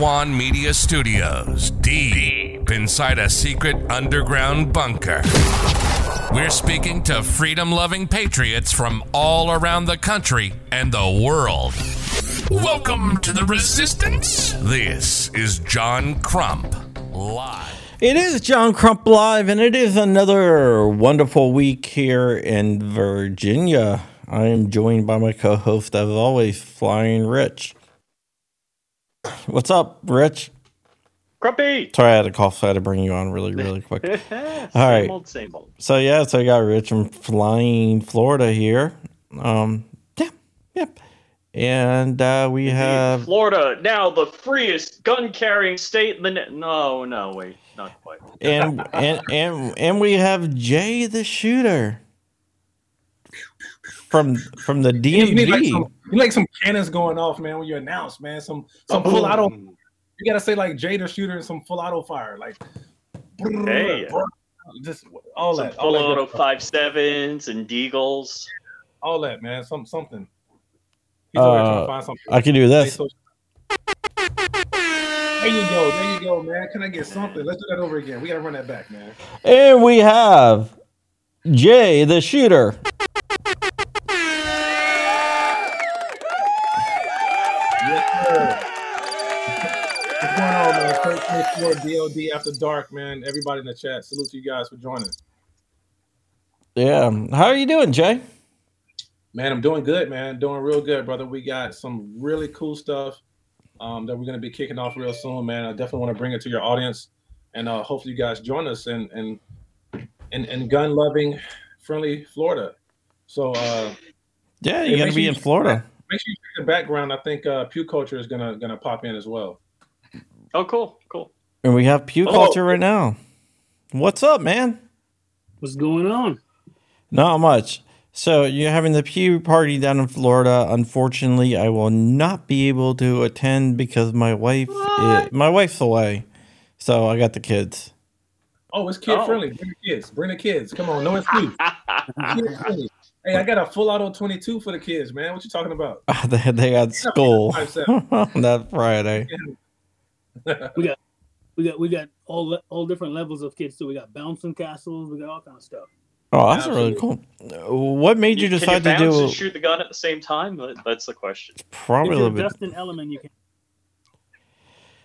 Swan Media Studios, deep inside a secret underground bunker. We're speaking to freedom loving patriots from all around the country and the world. Welcome to the Resistance. This is John Crump, live. It is John Crump Live, and it is another wonderful week here in Virginia. I am joined by my co host, as always, Flying Rich. What's up, Rich? Crumpy. Sorry, I had a cough, so I had to bring you on really, really quick. same right. old, same old. So, yeah, so I got Rich from Flying Florida here. Um, yeah, yep. And uh, we have. Florida now the freest gun carrying state in the ne- no no wait not quite. and and and and we have Jay the shooter from from the You need, like some, you need, like some cannons going off, man, when you announce, man. Some some full auto. You gotta say like Jada shooter and some full auto fire, like Hey. just all Some that, all full that, auto good stuff. five sevens and deagles. all that, man. Some something. He's Uh, find something. I can do this. There you go, there you go, man. Can I get something? Let's do that over again. We gotta run that back, man. And we have Jay the shooter. Kurt DOD After Dark, man. Everybody in the chat, salute to you guys for joining. Yeah. How are you doing, Jay? Man, I'm doing good, man. Doing real good, brother. We got some really cool stuff um, that we're going to be kicking off real soon, man. I definitely want to bring it to your audience, and uh, hopefully you guys join us in in in, in gun loving, friendly Florida. So uh, Yeah, you're gonna be in you- Florida. make sure you check the background. I think uh, Pew Culture is gonna gonna pop in as well. Oh cool, cool. And we have Pew Oh. Culture right now. What's up, man? What's going on? Not much. So you're having the Pew party down in Florida. Unfortunately, I will not be able to attend because my wife is, my wife's away. So I got the kids. Oh, it's kid Oh. friendly. Bring the kids. Bring the kids. Come on, no excuse. Kid. Hey, I got a full auto 22 for the kids, man. What you talking about? they, they got school Five, on that Friday. We got we got all le- all all different levels of kids too. We got bouncing castles. We got all kind of stuff. Oh, that's really cool. What made you Can decide to bounce and shoot the gun at the same time? That- That's the question. It's probably a if little you're bit? Dustin Element, you can.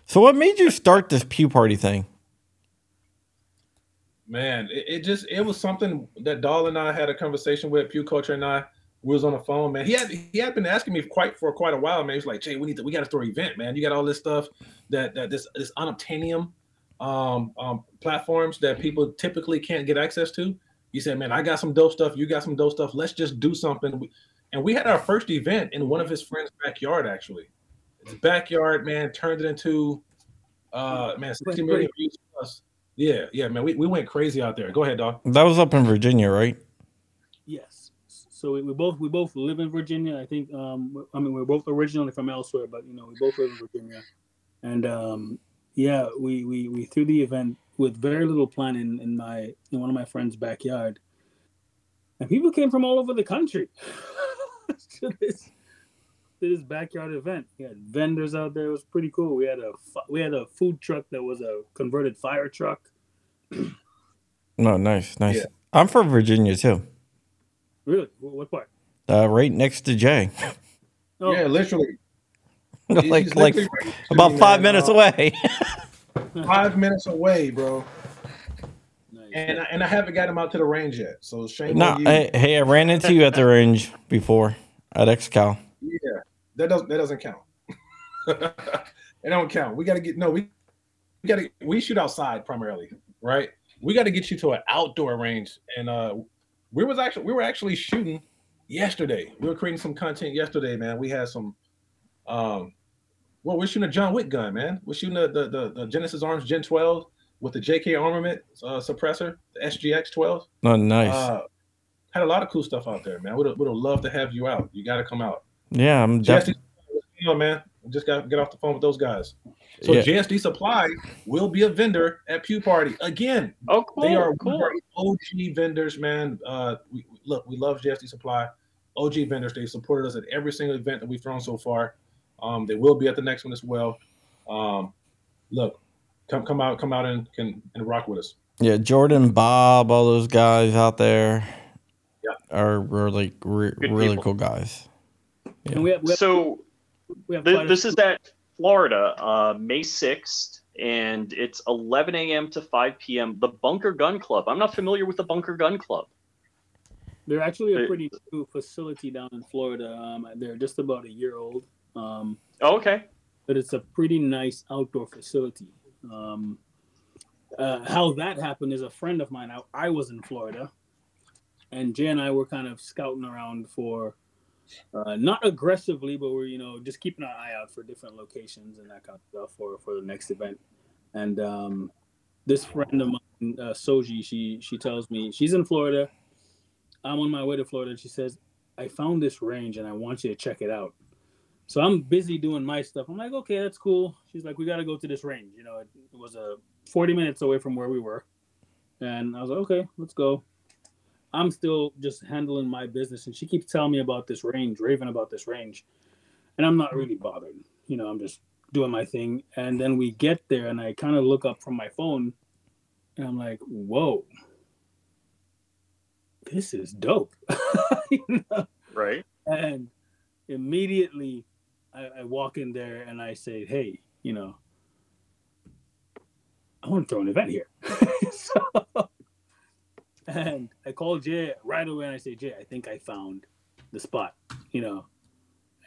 So, what made you start this Pew party thing? Man, it, it just it was something that Doll and I had a conversation with Pew Culture and I. We was on the phone, man. He had he had been asking me quite for quite a while, man. He's like, Jay, we need to we got to throw an event, man. You got all this stuff that that this this unobtainium um, um platforms that people typically can't get access to. He said, man, I got some dope stuff. You got some dope stuff. Let's just do something. And we had our first event in one of his friends' backyard, actually. His backyard, man, turned it into uh man, 60 million views plus. Yeah, yeah, man. We, we went crazy out there. Go ahead, dog. That was up in Virginia, right? Yes. So we, we both we both live in Virginia. I think. Um, I mean, we're both originally from elsewhere, but you know, we both live in Virginia. And um, yeah, we, we we threw the event with very little planning in my in one of my friends' backyard, and people came from all over the country to this to this backyard event. We had vendors out there. It was pretty cool. We had a we had a food truck that was a converted fire truck. No, nice, nice. Yeah. I'm from Virginia too. Really, Wh- what part? Uh, right next to Jay, Oh, Yeah, literally. He's like like right about me, five man. minutes Uh, away. Five minutes away, bro. nice. And I, and I haven't got him out to the range yet. So shame no, on you. hey, hey, I ran into you at the range before at XCal. Yeah, that doesn't that doesn't count. it don't count. We got to get no. We we got to we shoot outside primarily, right? We got to get you to an outdoor range, and uh, we was actually we were actually shooting yesterday. We were creating some content yesterday, man. We had some. Um, well, we're shooting a John Wick gun, man. We're shooting the the, the, the Genesis Arms Gen 12 with the JK armament uh, suppressor, the SGX 12. Oh, nice. Uh, had a lot of cool stuff out there, man. Would have would have loved to have you out. You got to come out. yeah, I'm definitely. You know, man, I just got to get off the phone with those guys. So Yeah. JSD Supply will be a vendor at Pew Party again. Oh, cool. They are cool. OG vendors, man. Uh, we, look, we love JSD Supply. OG vendors. They supported us at every single event that we've thrown so far. Um, they will be at the next one as well. Um, look, come come out, come out and can and rock with us. Yeah, Jordan, Bob, all those guys out there Yeah. are really re- really people. cool guys. And we have, we have, So we have th- this is at Florida, uh, May 6th, and it's 11 a.m. to 5 p.m. The Bunker Gun Club. I'm not familiar with the Bunker Gun Club. They're actually a pretty new facility down in Florida. Um, they're just about a year old, um, Oh, okay. but it's a pretty nice outdoor facility. Um, uh, how that happened is a friend of mine. I, I was in Florida, and Jay and I were kind of scouting around for, uh, not aggressively, but we're you know just keeping our eye out for different locations and that kind of stuff for for the next event. And um, this friend of mine, uh, Soji, she she tells me she's in Florida. I'm on my way to Florida. She says, I found this range and I want you to check it out. So I'm busy doing my stuff. I'm like, okay, that's cool. She's like, we got to go to this range. You know, it, it was a 40 minutes away from where we were. And I was like, okay, let's go. I'm still just handling my business. And she keeps telling me about this range, raving about this range. And I'm not really bothered. You know, I'm just doing my thing. And then we get there and I kind of look up from my phone and I'm like, whoa, this is dope. You know? Right. And immediately I, I walk in there and I say, hey, you know, I want to throw an event here. so, and I called Jay right away and I say, Jay, I think I found the spot, you know,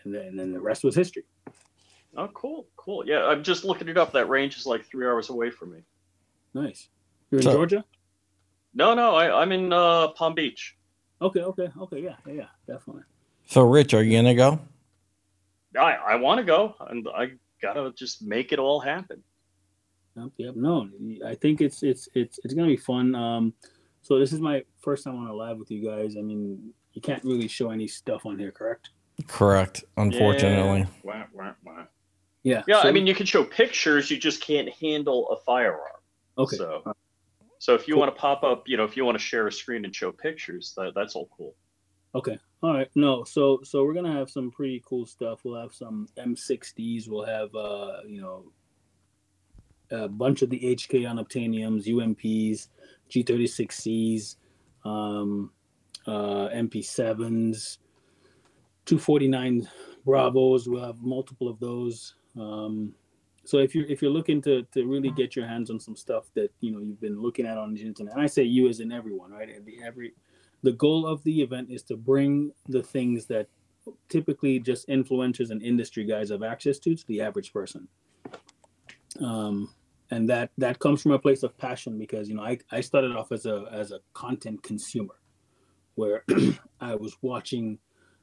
and then, and then the rest was history. Oh, cool. Cool. Yeah, I'm just looking it up. That range is like three hours away from me. Nice. You're in So- Georgia? No, no, I, I'm in uh, Palm Beach. Okay, okay, okay. Yeah, yeah, yeah, definitely. So, Rich, are you gonna go? I, I want to go, and I gotta just make it all happen. Yep, yep. No, I think it's it's it's it's gonna be fun. Um, so this is my first time on a live with you guys. I mean, you can't really show any stuff on here, correct? Correct. Unfortunately, Wah, wah, wah. Yeah. Yeah, so- I mean, you can show pictures, you just can't handle a firearm. okay. So, so if you Cool. want to pop up, you know, if you want to share a screen and show pictures, that, that's all cool. Okay. All right. No. So so we're gonna have some pretty cool stuff. We'll have some M60s. We'll have uh you know a bunch of the HK unobtainiums, UMPs, G36Cs, um, uh, MP7s, 249 Bravos. We'll have multiple of those. Um, so if you're if you're looking to to really get your hands on some stuff that you know you've been looking at on the internet, and I say you as in everyone, right? Every, the goal of the event is to bring the things that typically just influencers and industry guys have access to to the average person um, and that that comes from a place of passion because you know I, I started off as a as a content consumer where i was watching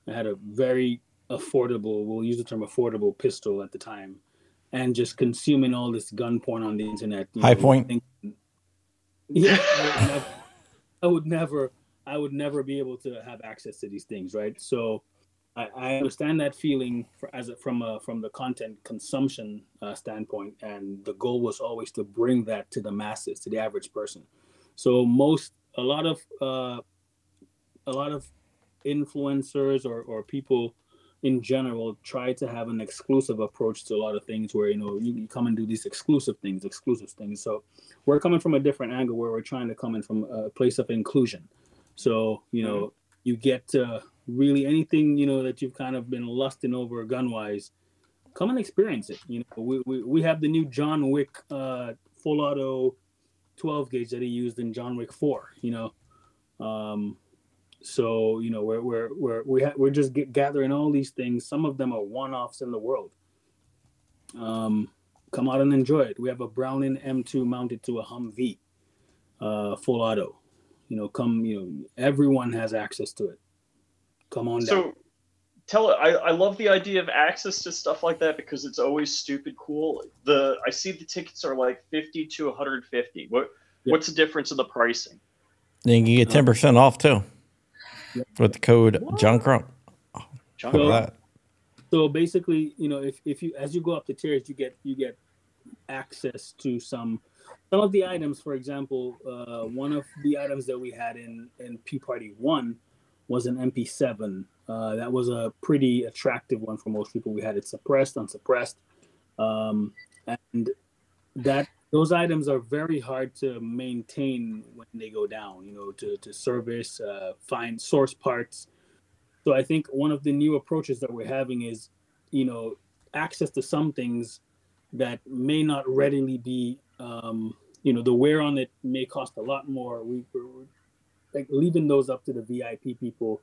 i had a very affordable we'll use the term affordable pistol at the time and just consuming all this gun porn on the internet High know, point. thinking- yeah I would never- I would never I would never be able to have access to these things, right? So I, I understand that feeling for, as a, from a, from the content consumption uh, standpoint, and the goal was always to bring that to the masses, to the average person. So most a lot of uh, a lot of influencers or, or people in general try to have an exclusive approach to a lot of things where you know you, you come and do these exclusive things exclusive things. So we're coming from a different angle where we're trying to come in from a place of inclusion. So you know you get to really anything you know that you've kind of been lusting over gun wise come and experience it you know. We, we, we have the new john wick uh, full auto 12 gauge that he used in john wick 4 you know. Um, so you know we're we're we're we ha- we're just gathering all these things. Some of them are one-offs in the world. Um, come out and enjoy it. We have a browning m2 mounted to a humvee uh, full auto. You know come you know everyone has access to it come on down So, tell I, I love the idea of access to stuff like that because it's always stupid cool. The I see the tickets are like fifty to one hundred fifty. What Yeah. what's the difference in the pricing? then you get ten percent off too Yeah. with the code John Crump. John, Look So- that. so basically you know if, if you as you go up the tiers you get you get access to some some of the items for example uh, one of the items that we had in in p party one was an mp7 uh, that was a pretty attractive one for most people we had it suppressed unsuppressed um, and that those items are very hard to maintain when they go down. You know, to to service, uh, find source parts. So I think one of the new approaches that we're having is, you know, access to some things that may not readily be um, you know the wear on it may cost a lot more we, we're, like leaving those up to the vip people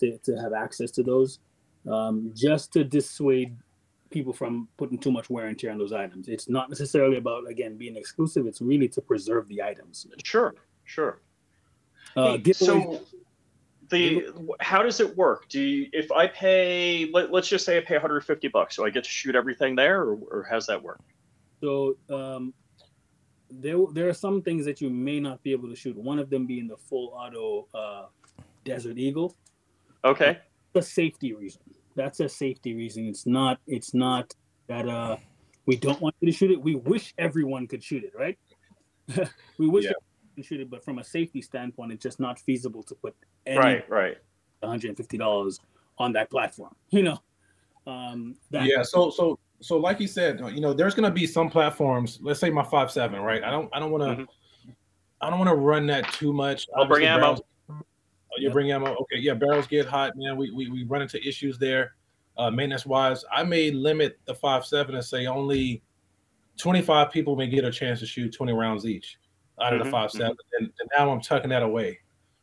to, to have access to those um, just to dissuade people from putting too much wear and tear on those items it's not necessarily about again being exclusive it's really to preserve the items Sure, sure. uh, Hey, so the how does it work? Do you, if I pay, let, let's just say I pay 150 bucks, so I get to shoot everything there, or, or how's that work? So um, there there are some things that you may not be able to shoot. One of them being the full auto uh, Desert Eagle. Okay, The safety reason. That's a safety reason. It's not. It's not that uh, we don't want you to shoot it. We wish everyone could shoot it, right? we wish Yeah. everyone could shoot it, but from a safety standpoint, it's just not feasible to put any right, right. 150 dollars on that platform. You know. Um, that, yeah so so so like you said you know there's going to be some platforms let's say my five seven right? I don't i don't want to Mhm. i don't want to run that too much. I'll bring Obviously, ammo. barrels- oh, you Yep. bring ammo? Okay yeah barrels get hot man. We we, we run into issues there uh maintenance wise. I may limit the five seven and say only 25 people may get a chance to shoot 20 rounds each out of Mhm, the five seven and, and now i'm tucking that away.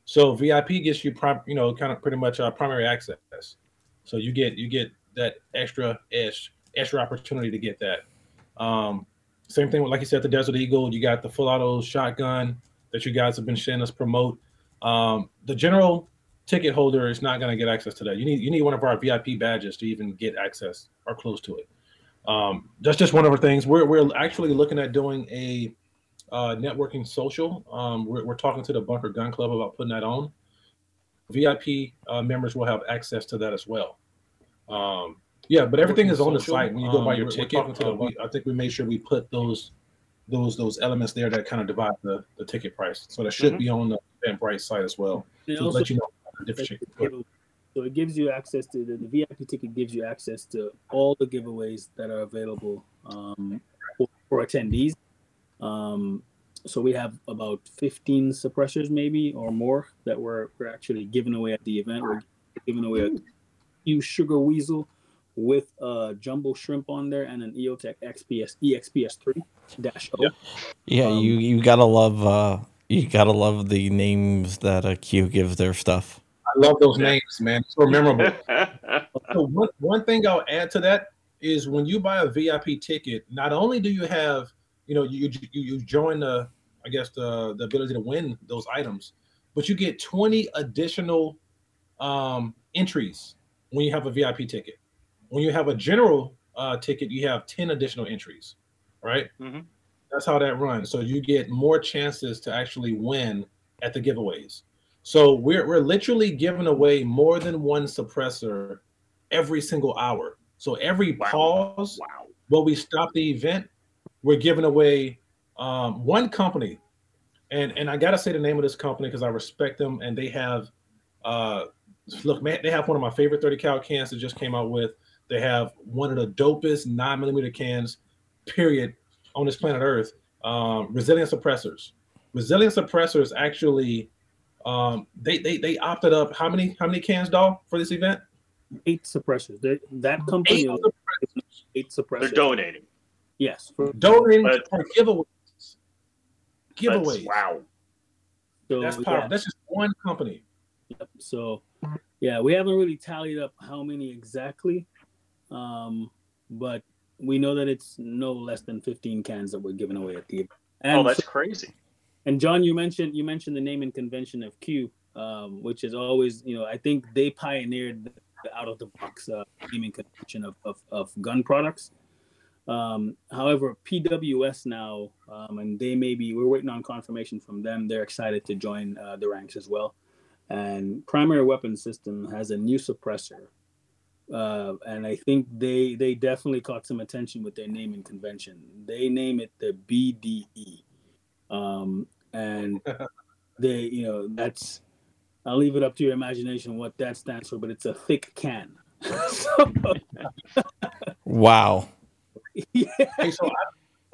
So vip gets you prime you know kind of pretty much uh, primary access. So you get you get that extra edge, extra opportunity to get that. Um, same thing with like you said, the Desert Eagle. You got the full auto shotgun that you guys have been seeing us promote. Um, the general ticket holder is not going to get access to that. You need you need one of our VIP badges to even get access or close to it. Um, that's just one of our things. We're we're actually looking at doing a uh, networking social. Um, we're, we're talking to the Bunker Gun Club about putting that on. VIP uh, members will have access to that as well. Um, yeah, but everything is on the site. When you go um, by your ticket, to uh, we, I think we made sure we put those those those elements there that kind of divide the, the ticket price. So that should Mhm. be on the Eventbrite site as well and to let you know different. So it gives you access to the, the VIP ticket gives you access to all the giveaways that are available um, for, for attendees. Um, so we have about 15 suppressors maybe or more that we're, we're actually giving away at the event. We're giving away a huge sugar weasel with a jumbo shrimp on there and an EOTech XPS EXPS3 dash O. Yeah, Um, you you gotta love uh you gotta love the names that a Q gives their stuff. I love those names, man. It's so memorable. So one, one thing I'll add to that is when you buy a VIP ticket, not only do you have, you know, you you, you join the, I guess the the ability to win those items, but you get 20 additional um, entries when you have a VIP ticket. When you have a general uh, ticket, you have 10 additional entries, right? Mhm. That's how that runs. So you get more chances to actually win at the giveaways. So we're we're literally giving away more than one suppressor every single hour. So every Wow. pause wow. while we stop the event, we're giving away um, one company, and and I gotta say the name of this company because I respect them, and they have, uh, look, man, they have one of my favorite 30 cal cans that just came out with. They have one of the dopest nine millimeter cans, period, on this planet Earth. Um, resilient suppressors. Resilient suppressors actually, um, they they they opted up how many how many cans, doll, for this event? Eight suppressors. They- that company Eight owns eight suppressors. They're donating. Yes. For, donating But- for giveaways. That's- Giveaways. wow. so, That's yeah. That's just one company. Yep. So, yeah, we haven't really tallied up how many exactly, um, but we know that it's no less than 15 cans that we're giving away at the event. And, oh, that's so- crazy. and John, you mentioned you mentioned the naming convention of Q, um, which is always you know I think they pioneered the out of the box uh, naming convention of, of, of gun products. Um, however, PWS now, um, and they may be, we're waiting on confirmation from them. They're excited to join uh, the ranks as well. And Primary Weapon System has a new suppressor. Uh, and I think they they definitely caught some attention with their naming convention. They name it the BDE. Um, and they, you know, that's, I'll leave it up to your imagination what that stands for, but it's a thick can. so, Wow. yeah. Hey, so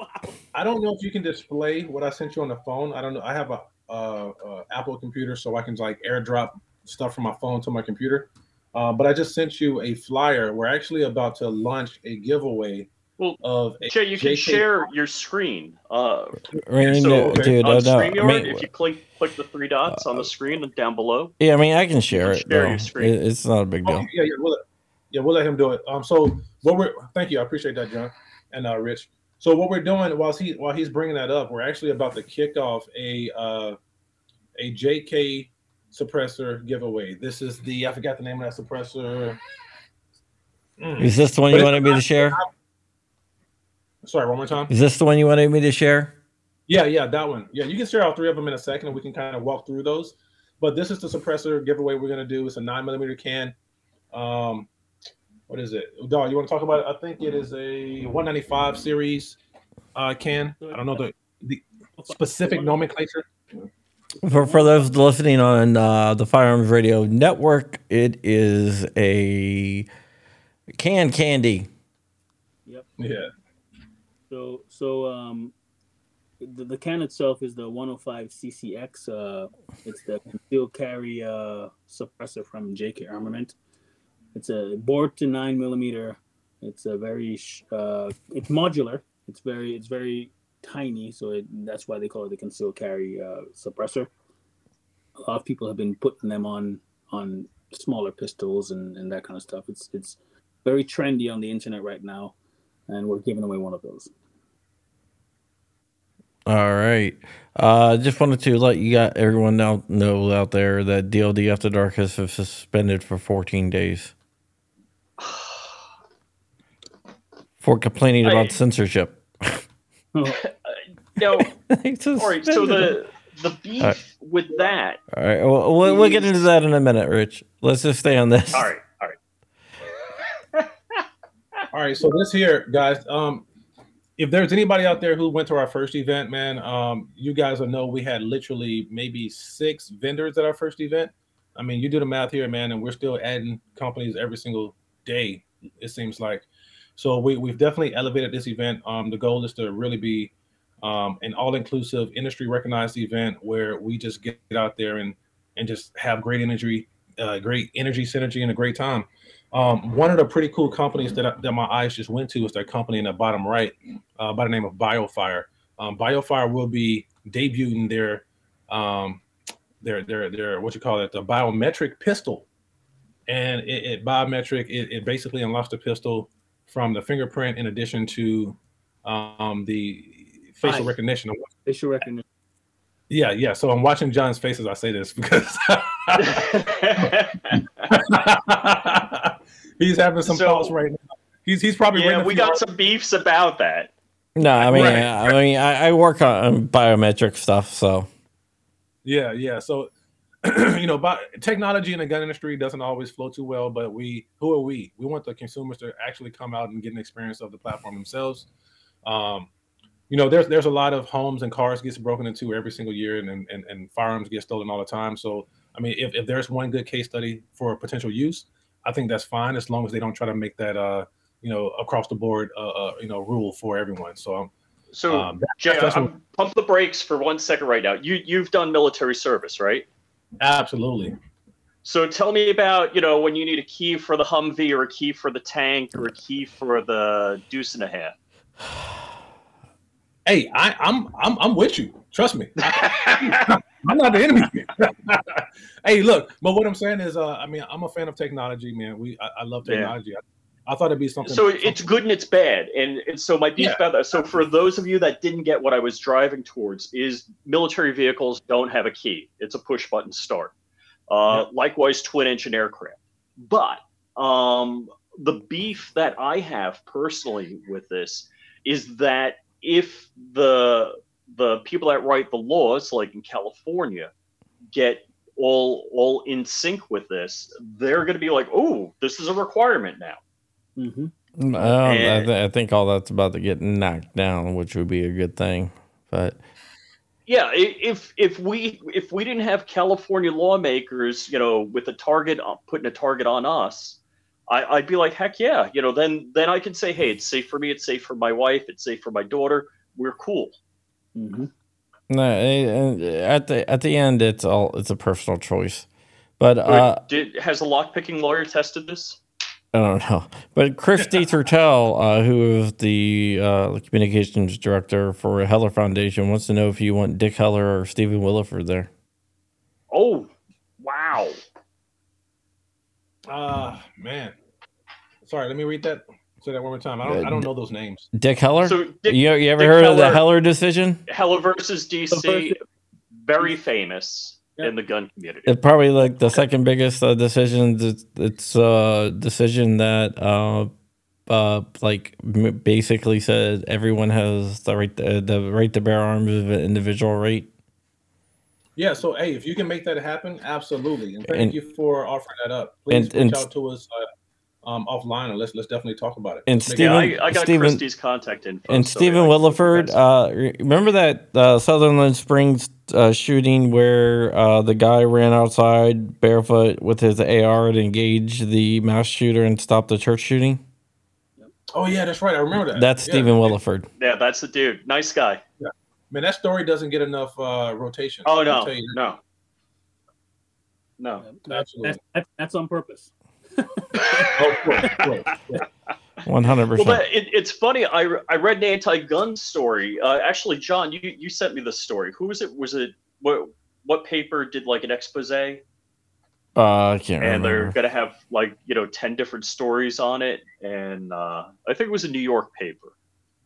I, I don't know if you can display what I sent you on the phone. I don't know. I have a, uh uh Apple computer, so I can like airdrop stuff from my phone to my computer. Uh, but I just sent you a flyer. We're actually about to launch a giveaway Well, of a Jay, you can JK share your screen. Uh, I mean, so, uh, dude, on I know. I mean, if you click click the three dots on the screen and down below. yeah, I mean, I can share it. share though. your screen. It- It's not a big Oh, deal. yeah, yeah, we'll let, yeah, we'll let him do it. Um, so what we're thank you, I appreciate that, John and uh, Rich. So what we're doing while he while he's bringing that up, we're actually about to kick off a uh, a JK suppressor giveaway. This is the I forgot the name of that suppressor. Mm. Is this the one you wanted me to share? Sorry, one more time. Is this the one you wanted me to share? Yeah, yeah, that one. Yeah, you can share all three of them in a second, and we can kind of walk through those. But this is the suppressor giveaway we're gonna do. It's a nine millimeter can. Um, what is it? Dog, you want to talk about it? I think it is a 195 series uh, can. I don't know the the specific nomenclature. For for those listening on uh, the Firearms Radio Network, it is a can candy. Yep. Yeah. So so um, the, the can itself is the 105 CCX. Uh, it's the concealed carry uh, suppressor from JK Armament. It's a bored to nine millimeter. It's a very sh- uh, it's modular. It's very it's very tiny, so it, that's why they call it the concealed carry uh, suppressor. A lot of people have been putting them on on smaller pistols and, and that kind of stuff. It's it's very trendy on the internet right now, and we're giving away one of those. All right. Uh, just wanted to let you got everyone now know out there that DLD After Dark has been suspended for 14 days for complaining I- about censorship. No, all right. So the the beef Uh, with that. All right. Well, we'll, we'll get into that in a minute, Rich. Let's just stay on this. All right, all right. All right. So this here, guys. Um, if there's anybody out there who went to our first event, man, um, you guys will know we had literally maybe six vendors at our first event. I mean, you do the math here, man, and we're still adding companies every single day. It seems like. So we we've definitely elevated this event. Um, the goal is to really be um, an all-inclusive, industry-recognized event where we just get out there and and just have great energy, uh, great energy synergy, and a great time. Um, one of the pretty cool companies that, that my eyes just went to is their company in the bottom right uh, by the name of BioFire. Um, BioFire will be debuting their um, their their their what you call it the biometric pistol, and it, it biometric it, it basically unlocks the pistol from the fingerprint in addition to um, the facial Eye. recognition. Facial recognition. Yeah, yeah. So I'm watching John's face as I say this because he's having some So- thoughts right now. He's he's probably yeah, we few got some beefs about that. No, I mean, Right. I mean, I, I work on um, biometric stuff, so Yeah, yeah. So, you know, but technology in the gun industry doesn't always flow too well. But we, who are we? We want the consumers to actually come out and get an experience of the platform themselves. Um, you know, there's there's a lot of homes and cars gets broken into every single year, and and, and firearms get stolen all the time. So, I mean, if, if there's one good case study for potential use, I think that's fine as long as they don't try to make that uh, you know, across the board uh, uh you know, rule for everyone. So, So, um, that- Jay, I'm, pump the brakes for one second right now. You you've done military service, right? Absolutely. So tell me about you know when you need a key for the Humvee or a key for the tank or a key for the Deuce and a half. Hey, I, I'm I'm I'm with you. Trust me. I'm not the enemy. hey, look, but what I'm saying is, uh, I mean, I'm a fan of technology, man. We, I, I love Yeah. technology. I, I thought it'd be something. so it's good and it's bad, and, and so my beef Yeah. about that. So for those of you that didn't get what I was driving towards, is military vehicles don't have a key. It's a push button start. Uh, Likewise, twin engine aircraft. But um, the beef that I have personally with this is that if the the people that write the laws, like in California, get all all in sync with this, they're going to be like, "Oh, this is a requirement now." Hmm Mm, I, th- I think all that's about to get knocked down, which would be a good thing. But Yeah, if if we if we didn't have California lawmakers, you know, with a target putting a target on us, I, I'd be like, heck yeah, you know, then then I can say, hey, it's safe for me, it's safe for my wife, it's safe for my daughter. we're cool. hmm No, eh, at the at the end, it's all it's a personal choice. But uh, Did has the lockpicking lawyer tested this? I don't know. But Christy Thurtell, uh, who is the uh, communications director for Heller Foundation, wants to know if you want Dick Heller or Stephen Willeford there. Oh, wow. Ah, man. Sorry, let me read that. Say that one more time. I don't. I don't know those names. Dick Heller. So Dick, you you ever Dick heard of the Heller- Heller decision? Heller versus DC, Versus- very famous Yep. In the gun community. It's probably like the second biggest uh, decision. It's, it's a decision that uh, uh, like m- basically said everyone has the right to, the right to bear arms of an individual right. Yeah. So, hey, if you can make that happen, absolutely. And thank And- you for offering that up. Please and- reach and- out to us uh, um, offline, and let's let's definitely talk about it. And Let's Steven- yeah, I, I got Steven- Christie's contact info. And so Stephen I- I- Willeford, uh, remember that uh, Sutherland Springs uh, shooting where uh, the guy ran outside barefoot with his AR to engage the mass shooter and stop the church shooting? Oh yeah, that's right. I remember that. That's Yeah. Stephen Willeford. yeah, that's the dude. Nice guy. Yeah. Man, that story doesn't get enough uh, rotation. Oh I'll no, no, no. That's, Absolutely. that's, that's on purpose. Oh. One hundred Well, percent. but it, it's funny. I, I read an anti-gun story. Uh, actually, John, you, you sent me the story. Who was it? Was it what? What paper did like an expose? Uh, I can't they're gonna have like you know ten different stories on it. And uh, I think it was a New York paper.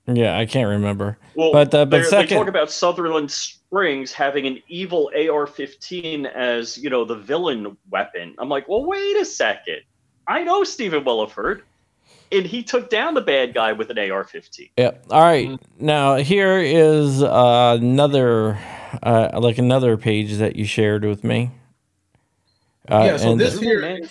Yeah, I can't remember. Well, But, uh, but they're- they second- talk about Sutherland Springs having an evil AR-15 as you know the villain weapon. I'm like, well, wait a second. I know Stephen Willeford, and he took down the bad guy with an AR-15. Yeah. All right. Mm-hmm. Now here is uh, another, uh, like another page that you shared with me. Uh, Yeah, so and- this here- Man,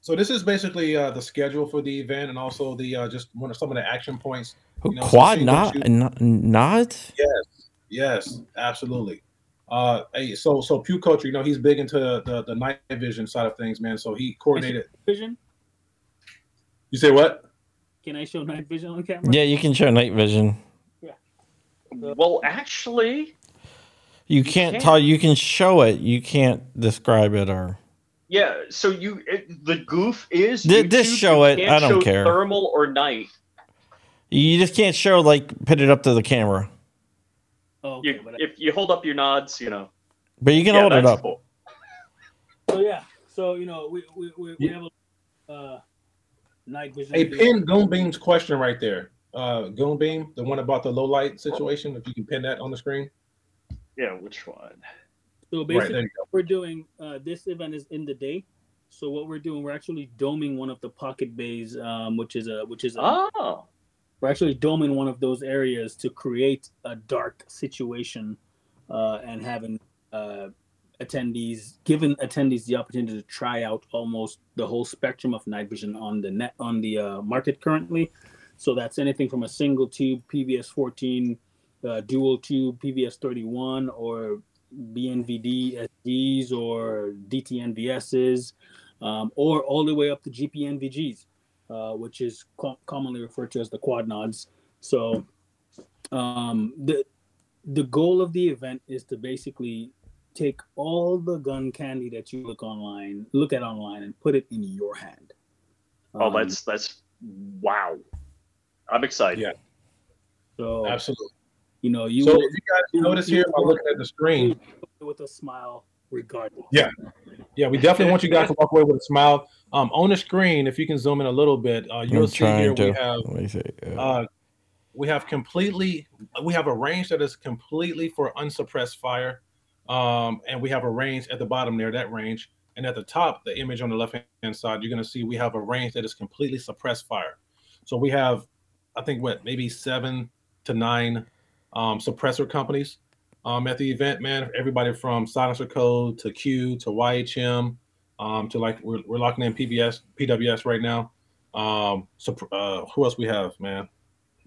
So this is basically uh, the schedule for the event, and also the uh, just one of some of the action points. you know, quad see not what you- not Yes. Yes, absolutely. Uh, so so Pew Culture, you know, he's big into the the night vision side of things, man. So he coordinated. Vision? You say what? Can I show night vision on camera? Yeah, you can show night vision. Yeah. well, actually, You can't can't. tell. You can show it. You can't describe it or. yeah. So you it, the goof is Th- just show it. I don't care. Thermal or night. You just can't show like put it up to the camera, Oh, okay, You, but I, if you hold up your nods, you know. but you can yeah, hold it up. cool. so yeah. So you know, we we, we, we have a uh, night vision. Hey, pin Goonbeam's question right there. Uh, Goonbeam, the one about the low light situation. If you can pin that on the screen. Yeah, which one? So basically, there. You we're doing uh, this event is in the day. So what we're doing, we're actually doming one of the pocket bays, um, which is a which is a, Oh, we're actually doming one of those areas to create a dark situation uh, and having uh, attendees given attendees the opportunity to try out almost the whole spectrum of night vision on the net on the uh, market currently. So that's anything from a single tube pvs 14 uh, dual tube pvs 31 or bnvd sds or dtnvs's um, or all the way up to gpnvgs uh, which is co- commonly referred to as the quad nods. So, um, the the goal of the event is to basically take all the gun candy that you look online, look at online, and put it in your hand. oh, Um, that's that's wow. I'm excited. Yeah. so Absolutely. you know you So will if you guys notice here by looking at the screen, with a smile regardless. Yeah. yeah, we definitely want you guys to walk away with a smile. Um, on the screen, if you can zoom in a little bit, uh, you'll I'm see here trying we have Let me see. Uh, uh, we have completely we have a range that is completely for unsuppressed fire um, and we have a range at the bottom there that range and at the top the image on the left hand side you're going to see we have a range that is completely suppressed fire so we have i think what maybe seven to nine um, suppressor companies um, at the event man everybody from SilencerCo to q to yhm um, to like we're, we're locking in pbs pws right now um, supp- uh, who else we have man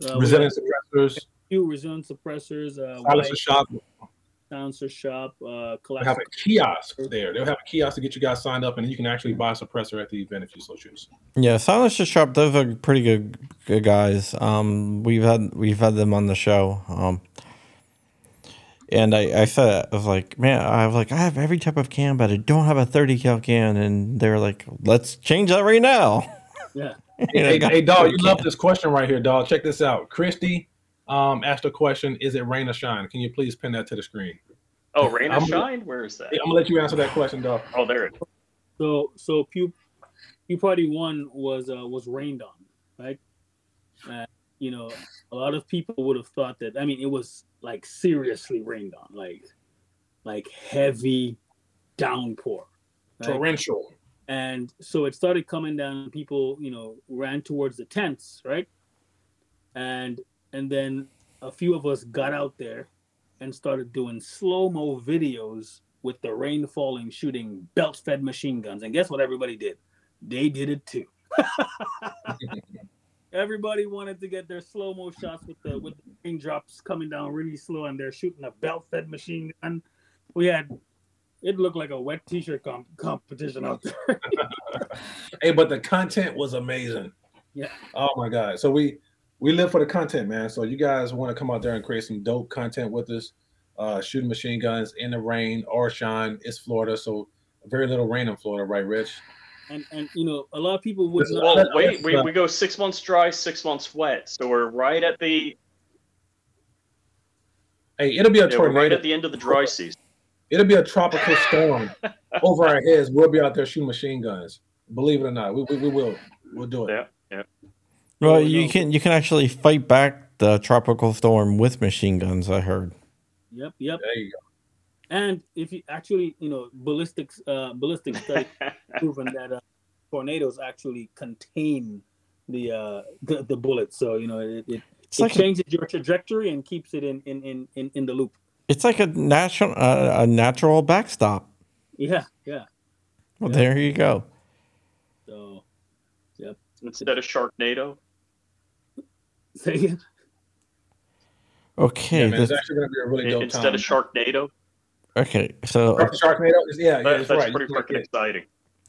Uh, we resilient suppressors, few resilient suppressors. Uh, silencer white- shop. Silencer Shop, uh, They'll have a kiosk there. They'll have a kiosk to get you guys signed up, and you can actually buy a suppressor at the event if you so choose. Yeah, Silencer Shop. Those are pretty good, good guys. Um, we've had we've had them on the show. Um, and I, I said I was like, man, I was like, I have every type of can, but I don't have a thirty cal can. And they're like, let's change that right now. Yeah. You Hey, hey, dog, 30 you love this question right here, dog. Check this out. Christy um, asked a question: Is it rain or shine? Can you please pin that to the screen? Oh, rain or shine? Where is that? I'm gonna let you answer that question, dog. Oh, there it is. So so Pew Pew Party One was uh, was rained on, right? Uh, you know, a lot of people would have thought that. I mean, it was like seriously rained on, like like heavy downpour. Torrential. and so it started coming down people you know ran towards the tents right and and then a few of us got out there and started doing slow-mo videos with the rain falling shooting belt-fed machine guns and guess what everybody did they did it too everybody wanted to get their slow-mo shots with the with the raindrops coming down really slow and they're shooting a belt-fed machine gun we had it looked like a wet t-shirt comp- competition out there Hey, but the content was amazing. Yeah. Oh my god. So we we live for the content, man. So you guys want to come out there and create some dope content with us, uh, shooting machine guns in the rain or shine. It's Florida, so very little rain in Florida, right, Rich? And and you know a lot of people would This is not all Oh, wait, we, we go six months dry, six months wet. So we're right at the Hey, it'll be a yeah, we're tornado. right at the end of the dry season. It'll be a tropical storm over our heads. We'll be out there shooting machine guns. Believe it or not, we, we, we will. We'll do it. Yeah. yeah. Well, you no. can you can actually fight back the tropical storm with machine guns. I heard. yep yep There you go. And if you actually you know ballistics uh ballistic study proven that uh, tornadoes actually contain the uh the, the bullets so you know it, it, it like a, changes your trajectory and keeps it in in in in, in the loop it's like a natural uh, a natural backstop. yeah yeah Well, Yeah. there you go. so yeah. Instead of Sharknado. say it Okay. Yeah, man, it's this- actually going to be a really dope Instead time. of Sharknado. Okay. So Shark- Sharknado? Yeah, yeah, That, that's, that's right. pretty You freaking exciting.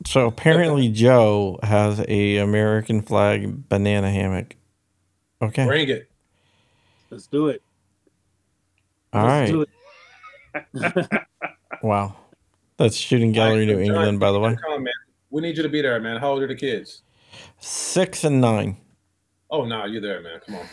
so apparently Joe has a American flag banana hammock. Okay. Bring it. let's do it All let's right. do it Wow. That's Shooting Gallery New John, England, by the way. Come on, man. We need you to be there, man. How old are the kids? Six and nine. Oh no, you're there, man. Come on.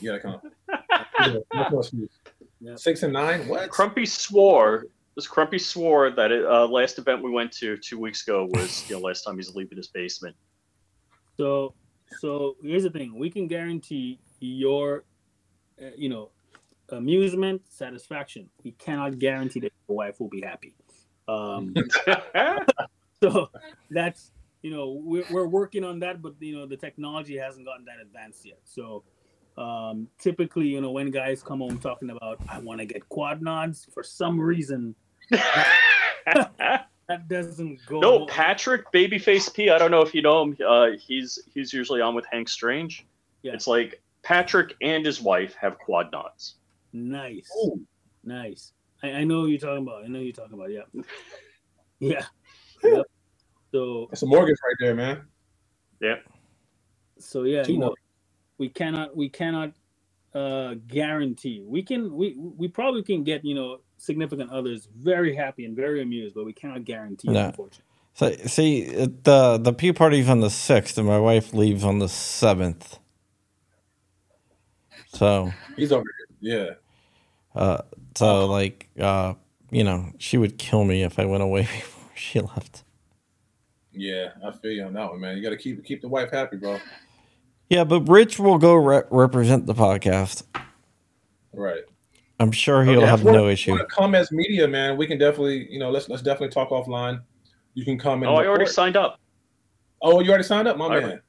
You gotta come. Yeah, no more excuse. Yeah. Six and nine? What? Crumpy swore. This Crumpy swore that it, uh, last event we went to two weeks ago was you know last time he's leaving his basement. So, so here's the thing: we can guarantee your, uh, you know, amusement, satisfaction. We cannot guarantee that your wife will be happy. Um, so that's you know we're, we're working on that, but you know the technology hasn't gotten that advanced yet. So um, typically, you know, when guys come home talking about I want to get quad nods, for some reason that doesn't go. no, Patrick Babyface P. I don't know if you know him. Uh, he's he's usually on with Hank Strange. Yeah. It's like Patrick and his wife have quad nods. Nice. Ooh. Nice. I, I know who you're talking about. I know who you're talking about. Yeah. Yeah. Yep. So That's a mortgage right there, man. Yeah. So yeah, Two you know, more. We cannot we cannot uh guarantee. We can we we probably can get, you know, significant others very happy and very amused, but we cannot guarantee No. unfortunately. So see the the pea party's on the sixth, and my wife leaves on the seventh. So, He's over here. Yeah. uh, so like, uh, you know, she would kill me if I went away before she left. Yeah, I feel you on that one, man. You gotta keep keep the wife happy, bro. Yeah, but Rich will go re- represent the podcast. Right. I'm sure he'll Okay, have no issue. Come as media, man. We can definitely, you know, let's let's definitely talk offline. You can come and Oh, I already signed up. Oh, you already signed up, my I- man.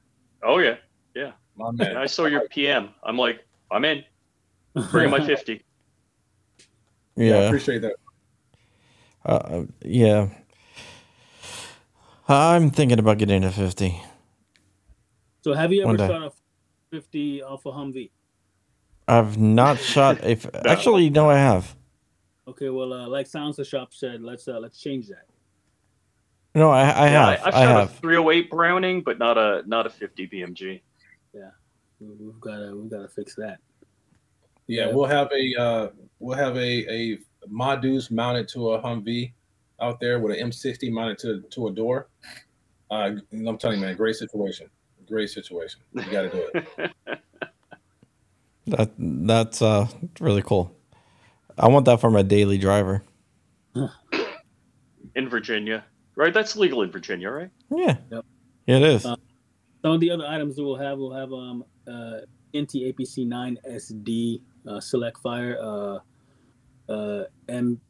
Oh yeah, yeah. My and man. I saw your PM. I'm like, I'm in. Bring my fifty. Yeah, I Yeah, appreciate that. uh, yeah. I'm thinking about getting a fifty. So have you ever shot a fifty off a Humvee? I've not shot a. F- Actually, no, I have. Okay, well, uh, like Sounds the Shop said, let's uh, let's change that. No, I, I yeah, have. I, I've I shot have. a 308 Browning, but not a not a 50 BMG. Yeah, We've got to we've got to fix that. Yeah, Yeah. we'll have a uh, we'll have a a Ma Deuce mounted to a Humvee out there with an M60 mounted to to a door. Uh, I'm telling you, man, great situation. Great situation. You got to do it. That that's uh really cool. I want that for my daily driver. in Virginia, right? That's legal in Virginia, right? Yeah. Yep. It is. Uh, Some of the other items that we'll have, we'll have um uh B&T APC 9 SD uh, select fire, uh, uh, M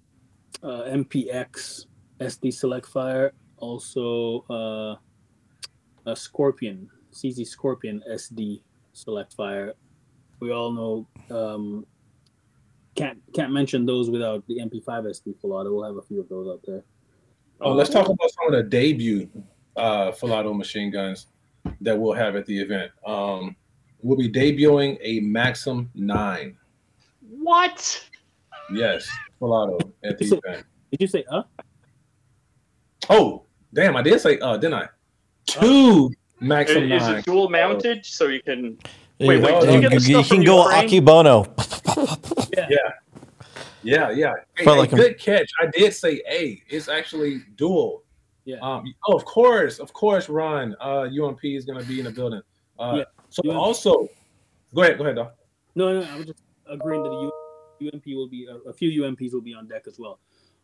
uh, MPX SD select fire, also uh, a Scorpion CZ Scorpion SD select fire. We all know um, can't can't mention those without the MP5 SD full auto. We'll have a few of those out there. Oh, let's talk about some of the debut uh, full auto machine guns that we'll have at the event. Um, we'll be debuting a Maxim Nine. What? Yes, full auto at the So- event. Did you say uh? Oh, damn! I did say uh, didn't I? Two Maxim Is Nine. it dual mounted so you can? Wait, wait, you, did you get the you stuff can from go Ukraine? Akibono. Yeah, yeah. Hey, Felt hey, like I'm- good catch. I did say A. It's actually dual. Yeah. Um, oh, of course, of course, Ron. Uh, UMP is going to be in the building. Uh, Yeah. So UMP. also, go ahead, go ahead, Doc. No, no, I was just agreeing that the U- UMP will be a, a few UMPs will be on deck as well.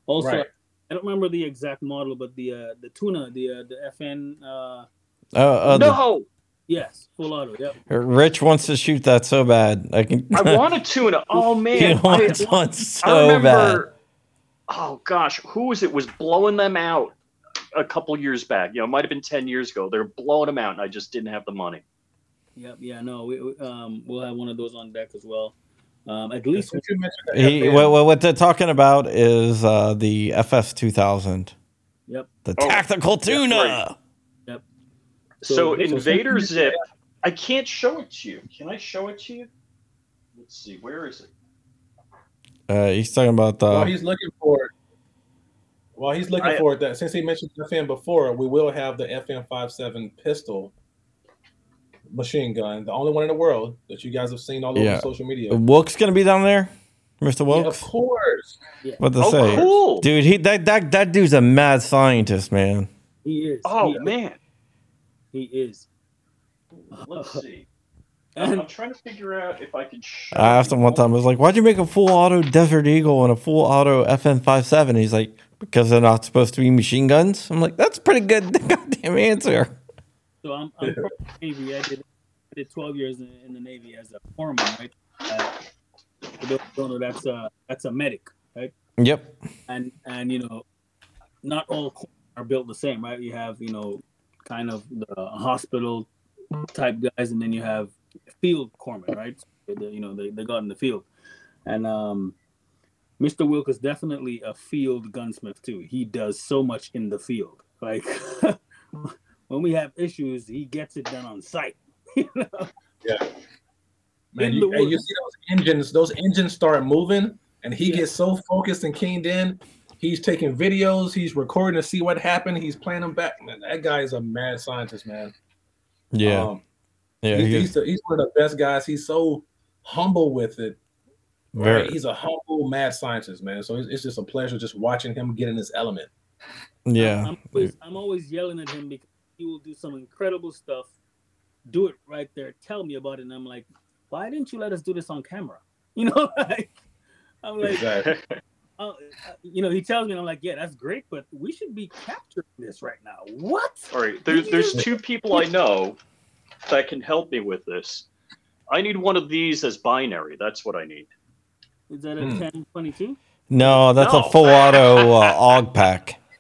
Also, Right. I don't remember the exact model, but the uh, the tuna, the uh, the FN, uh, Uh, uh, the- no, yes, full auto. Yep. Rich wants to shoot that so bad. I can. I want a tuna. Oh he man, I, wants one I so bad. Oh gosh, who was it? Was blowing them out a couple years back. You know, it might have been ten years ago. They're blowing them out, and I just didn't have the money. Yep. Yeah. No, we, we um we'll have one of those on deck as well. Um, at least Since you mentioned the He, FN, what, what- what they're talking about is uh, the FS two thousand, Yep. the Oh, tactical right. Tuna. So, So- Invader Zip, I can't show it to you. Can I show it to you? Let's see. Where is it? Uh, he's talking about while uh, he's looking for it, while he's looking I- for it, that since he mentioned FN before, we will have the FN 57 pistol machine gun, the only one in the world that you guys have seen all over Yeah. social media. Wilkes gonna be down there, Mister Yeah, of Wilkes. course. what to Oh, say, cool. dude? He that that that dude's a mad scientist, man. he is. Oh he, man. He is. Let's see. I'm, And I'm trying to figure out if I can. Show I asked him one time. I was like, "Why'd you make a full auto Desert Eagle and a full auto FN 57 He's like, "Because they're not supposed to be machine guns." I'm like, "That's a pretty good goddamn answer." so I'm, I'm from the Navy. I did, I did 12 years in, in the Navy as a corpsman, right? Uh, for those who don't know, that's a that's a medic, right? Yep. and and you know not all are built the same right you have you know kind of the hospital type guys and then you have field corpsmen right they, they- you know they, they got in the field and um mr wilk is definitely a field gunsmith too he does so much in the field like when we have issues he gets it done on site you know? Man, In you, you see those engines, those engines start moving, and he Yeah. gets so focused and keened in. He's taking videos, he's recording to see what happened, he's playing them back. Man, that guy is a mad scientist, man. Yeah. Um, yeah. he- He's he's, the- he's one of the best guys. He's so humble with it. very. Right? He's a humble, mad scientist, man. So it's, it's just a pleasure just watching him get in his element. Yeah. I'm always, I'm always yelling at him because he will do some incredible stuff, do it right there, tell me about it, and I'm like, why didn't you let us do this on camera? You know, like I'm like, Exactly. Uh, uh, you know, he tells me, and I'm like, yeah, that's great, but we should be capturing this right now. What? All right, there's there's two people I know that can help me with this. I need one of these as binary. That's what I need. Is that a Hmm. 1022? No, that's No. a full auto uh, AUG pack.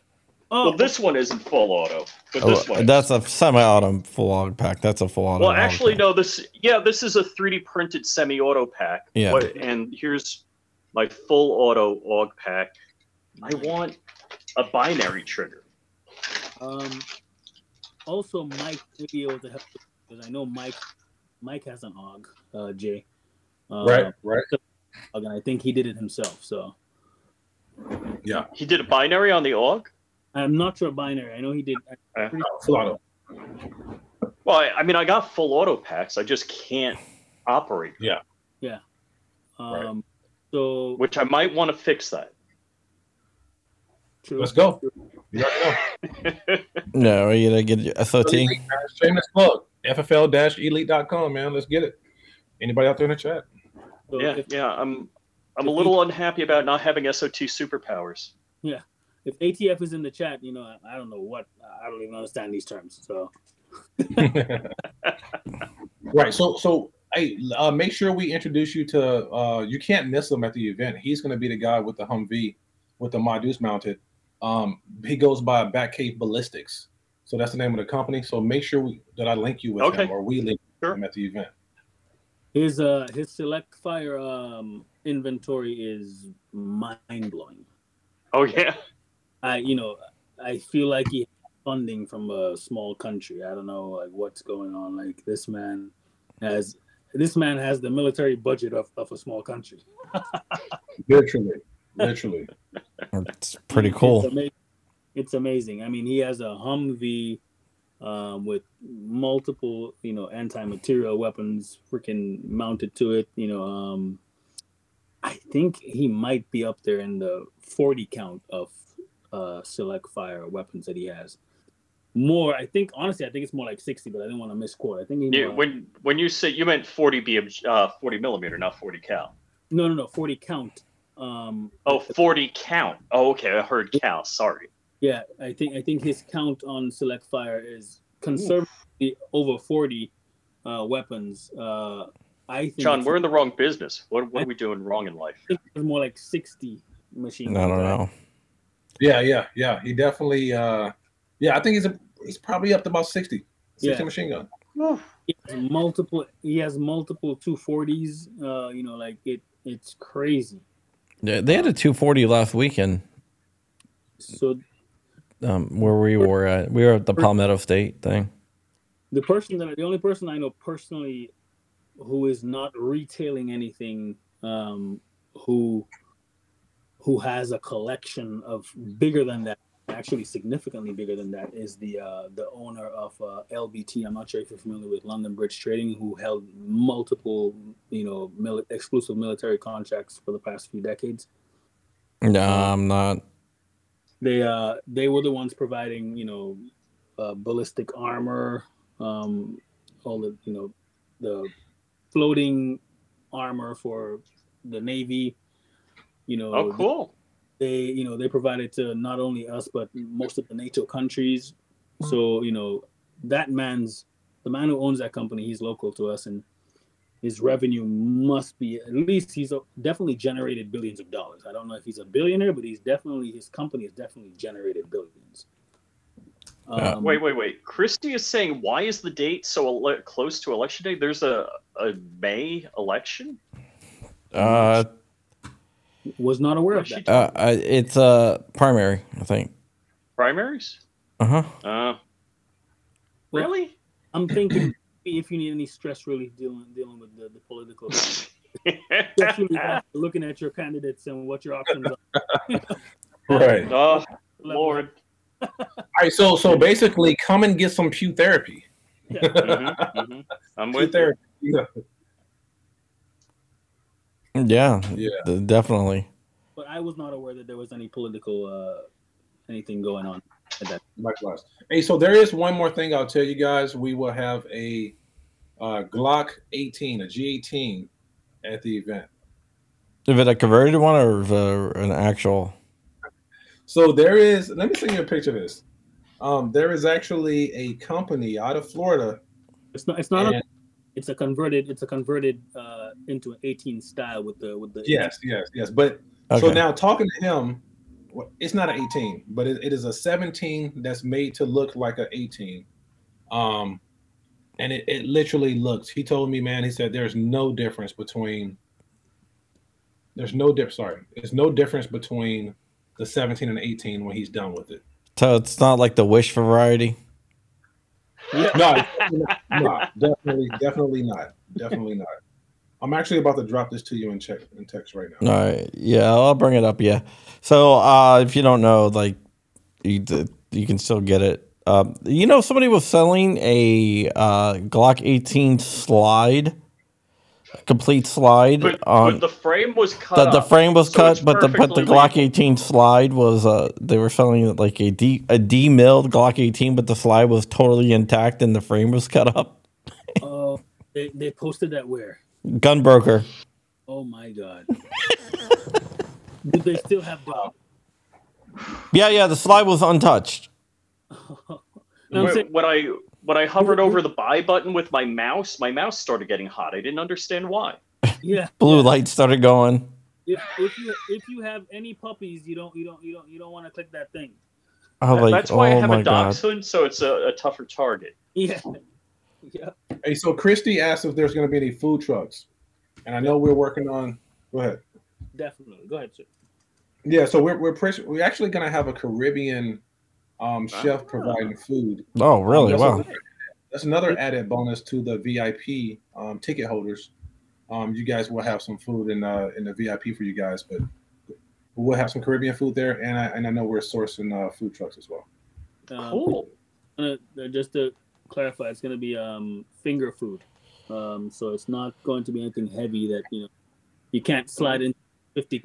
Oh, Well, this one isn't full auto, but Oh, this one. that's a semi-auto full AUG pack. That's a full auto. Well, actually, pack. no. This yeah, this is a 3D printed semi-auto pack. Yeah. What- and here's my full auto AUG pack. I want a binary trigger. um, also Mike may be able to help because I know Mike, Mike has an AUG, uh, Jay. Uh, right, right. and I think he did it himself. So Yeah, He did a binary on the AUG. I'm not sure binary. I know he did. Uh, full auto. Well, I, I mean, I got full auto packs. I just can't operate, Them. Yeah. Yeah. Um, So which I might want to fix that. Let's go. You already know. No, you gotta get your SOT. Shameless plug. FFL-elite.com, man. Let's get it. Anybody out there in the chat? So yeah, if, yeah. I'm I'm a little unhappy about not having SOT superpowers. Yeah. If ATF is in the chat, you know, I, I don't know what. I don't even understand these terms. So right. So, so hey, uh, make sure we introduce you to. Uh, you can't miss him at the event. He's going to be the guy with the Humvee, with the Ma Deuce mounted. Um, he goes by Batcave Ballistics. So that's the name of the company. So make sure we, that I link you with Okay. him, or we link Sure. him at the event. his uh his select fire um inventory is mind blowing. Oh yeah. I you know I feel like he has funding from a small country. I don't know like what's going on. Like this man has this man has the military budget of, of a small country. Literally, literally. It's pretty It's cool. amazing. It's amazing. I mean, he has a Humvee um, with multiple, you know, anti-material weapons freaking mounted to it. You know, um, I think he might be up there in the 40 count of uh, select fire weapons that he has. More, I think. Honestly, I think it's more like 60, but I didn't want to misquote. I think he. You, when when you say you meant 40 BM, uh, 40 millimeter, not 40 cal. no, no, no, 40 count. Um, Oh, 40 count. Oh, okay. I heard cal. Sorry. Yeah, I think I think his count on select fire is conservatively over forty uh, weapons. Uh, I think John, we're in the wrong business. What, what are we doing wrong in life? I think it's more like sixty machines. I don't know. Yeah, yeah, yeah. He definitely. uh Yeah, I think he's a. He's probably up to about 60. 60 Yeah. machine gun. He has multiple. He has multiple two forties. Uh, you know, like it. It's crazy. Yeah, they had a 240 last weekend So um, where we were at. We were at the Palmetto State thing. the person that the only person I know personally who is not retailing anything, um, who who has a collection of bigger than that, actually significantly bigger than that, is the uh, the owner of uh, LBT. I'm not sure if you're familiar with London Bridge Trading, who held multiple, you know, mili- exclusive military contracts for the past few decades. No, I'm not. They uh they were the ones providing you know uh, ballistic armor, um, all the you know the floating armor for the navy. You know, Oh, cool. They you know they provided to not only us but most of the NATO countries. So you know that man's the man who owns that company. He's local to us, and his revenue must be at least he's definitely generated billions of dollars. I don't know if he's a billionaire, but he's definitely his company has definitely generated billions. Uh, Um, Wait, wait, wait. Christy is saying, why is the date so ele- close to election day? There's a, a May election? Uh, was not aware of that. uh, I- it's uh primary, I think. Primaries? Uh huh. Uh, Well, really? I'm thinking if you need any stress relief dealing dealing with the, the political, especially looking at your candidates and what your options are. Right. oh, Lord. All right. So, so basically, come and get some pew therapy. Yeah. Mhm, mhm. I'm Pew with you. therapy. Yeah. Yeah. Yeah. definitely. But I was not aware that there was any political uh, anything going on at that. Likewise. Hey, so there is one more thing I'll tell you guys. We will have a uh, Glock 18, a G18 at the event. Is it a converted one or is an actual? So there is. Let me send you a picture of this. Um, there is actually a company out of Florida. It's not. It's not. A, and- it's a converted. It's a converted uh, into an 18 style with the with the. yes, yes, yes. But Okay. so now talking to him, it's not an 18, but it, it is a 17 that's made to look like an 18. Um, and it, it literally looks. He told me, man. He said there's no difference between. There's no dip. Sorry, there's no difference between the 17 and 18 when he's done with it. so it's not like the wish variety. No, no, definitely, definitely not. Definitely not. I'm actually about to drop this to you in check in text right now. All right. Yeah, I'll bring it up. Yeah. So uh, if you don't know, like, you, you can still get it. Um, you know, somebody was selling a uh, Glock 18 slide, a complete slide But, on but the frame was cut. the, the frame was so cut, but the but the Glock 18 slide was uh they were selling it like a D a demilled Glock 18, but the slide was totally intact and the frame was cut up. Oh, they, they posted that where? Gunbroker. Oh my god. Did they still have dog? Yeah, yeah, the slide was untouched. No, I'm saying- when I when I hovered over mm-hmm. the buy button with my mouse, my mouse started getting hot. I didn't understand why. yeah. Blue light started going. If, if you if you have any puppies, you don't you don't you don't you don't want to click that thing. I was like, That's why I oh have my a god. dachshund, so it's a, a tougher target. Yeah. Yeah. Hey, so Christy asked if there's going to be any food trucks, and I know we're working on. Go ahead. Definitely. Go ahead, sir. Yeah, so we're we're pres- we're actually going to have a Caribbean um, chef providing food. Oh, really? Um, that's Wow. another- That's another added bonus to the VIP um, ticket holders. Um, you guys will have some food in uh, in the VIP for you guys, but we'll have some Caribbean food there, and I and I know we're sourcing uh, food trucks as well. Um, Cool. uh, just to clarify, it's going to be um, finger food. Um, so it's not going to be anything heavy that you know you can't slide in fifty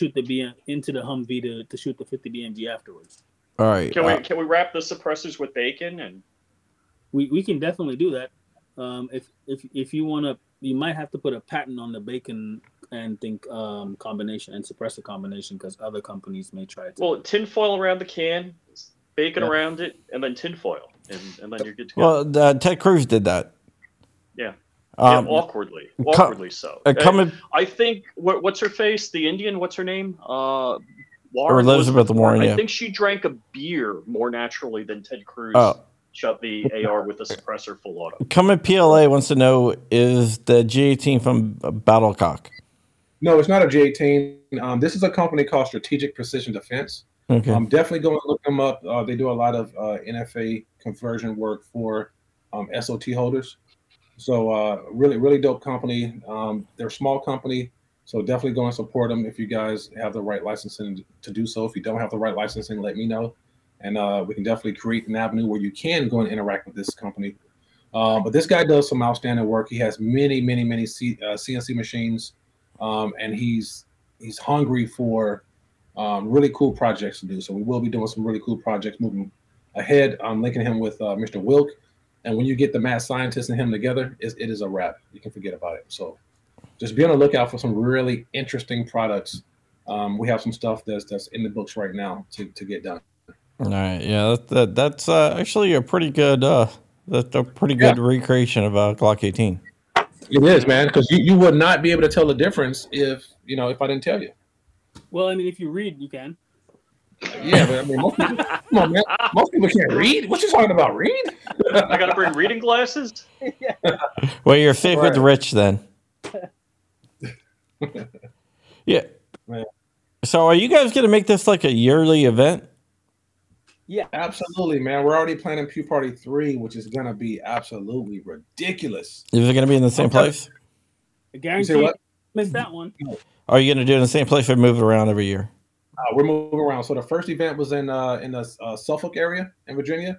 shoot the BM into the Humvee to, to shoot the fifty BMG afterwards. All right. Can uh, we can we wrap the suppressors with bacon and We we can definitely do that. Um, if if if you want to, you might have to put a patent on the bacon and think um, combination and suppressor combination because other companies may try to. well tinfoil around the can, bacon Yeah. around it, and then tinfoil, and, and then you're good to go. well, uh, Ted Cruz did that. Yeah. Um, yeah, awkwardly, co- awkwardly so. uh, coming, I think what, what's her face? The Indian. What's her name? Uh, Or Warren, Elizabeth Warren, yeah. I think she drank a beer more naturally than Ted Cruz Oh. shut the AR with a suppressor full auto. coming PLA wants to know is the G18 from Battlecock? No, it's not a G18. Um, this is a company called Strategic Precision Defense. Okay. Um, definitely go and look them up. Uh, they do a lot of uh, NFA conversion work for um, SOT holders. So uh, really, really dope company. Um, they're a small company, so definitely go and support them if you guys have the right licensing to do so. If you don't have the right licensing, let me know, and uh, we can definitely create an avenue where you can go and interact with this company. Uh, but this guy does some outstanding work. He has many, many, many C, uh, CNC machines, um, and he's he's hungry for um, really cool projects to do. So we will be doing some really cool projects moving ahead. I'm linking him with uh, Mr. Wilk, and when you get the mad scientist and him together, it, it is a wrap. You can forget about it. So just be on the lookout for some really interesting products. Um, we have some stuff that's that's in the books right now to, to get done. All right. Yeah, that, that, that's uh, actually a pretty good. Uh, that's a pretty good recreation of uh, Glock 18. It is, man, because you, you would not be able to tell the difference if you know if I didn't tell you. Well, I mean, if you read, you can. Yeah, but I mean, most people, come on, man. Most people can't read. What you talking about? Read? I got to bring reading glasses. Well, you're safe with rich then. yeah. Yeah. So, are you guys going to make this like a yearly event? Yeah. Absolutely, man. We're already planning Pew Party three, which is gonna be absolutely ridiculous. Is it going to be in the same Okay. place? I guarantee say you what? missed that one. Are you going to do it in the same place or move it around every year? Uh, we're moving around. So the first event was in uh, in the uh, Suffolk area in Virginia,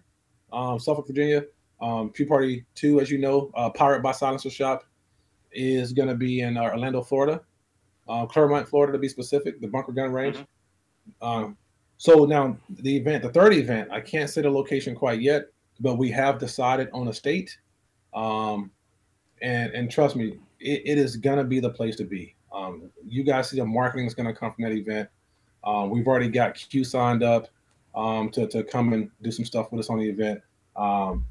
um, Suffolk, Virginia. Um, Pew Party two, as you know, uh, Pirate by Silencer Shop is going to be in uh, Orlando, Florida, uh, Clermont, Florida to be specific, the Bunker Gun Range. Um, so now the event, the third event, I can't say the location quite yet, but we have decided on a state, um, and and trust me, it, it is going to be the place to be. Um, you guys see the marketing is going to come from that event. Um, we've already got Q signed up um, to, to come and do some stuff with us on the event. Um,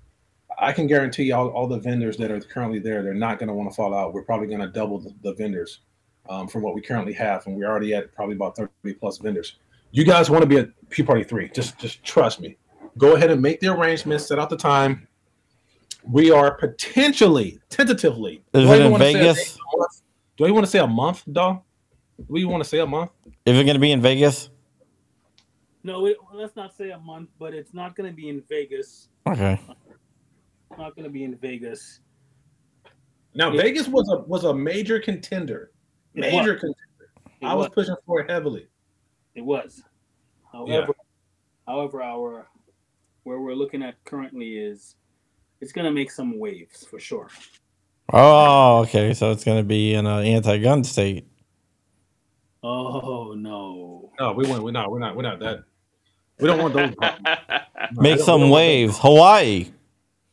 I can guarantee all, all the vendors that are currently there, they're not going to want to fall out. We're probably going to double the, the vendors um, from what we currently have, and we're already at probably about 30 plus vendors. You guys want to be at Pew Party 3. Just, just trust me. Go ahead and make the arrangements, set out the time. We are potentially, tentatively. Is do it in wanna say a Vegas? Do you want to say a month, dog? Do you want to say a month? Is it going to be in Vegas? No, it, let's not say a month, but it's not going to be in Vegas. Okay. It's not going to be in Vegas. Now Yeah. Vegas was a was a major contender, major was. contender. It I was was. pushing for it heavily. It was. However, however, our where we're looking at currently is it's gonna make some waves for sure. Oh, okay. So it's going to be in an anti-gun state. Oh no. No, we want we're not we're not we're not that. We don't want those. No, Make don't- we don't some waves. Hawaii.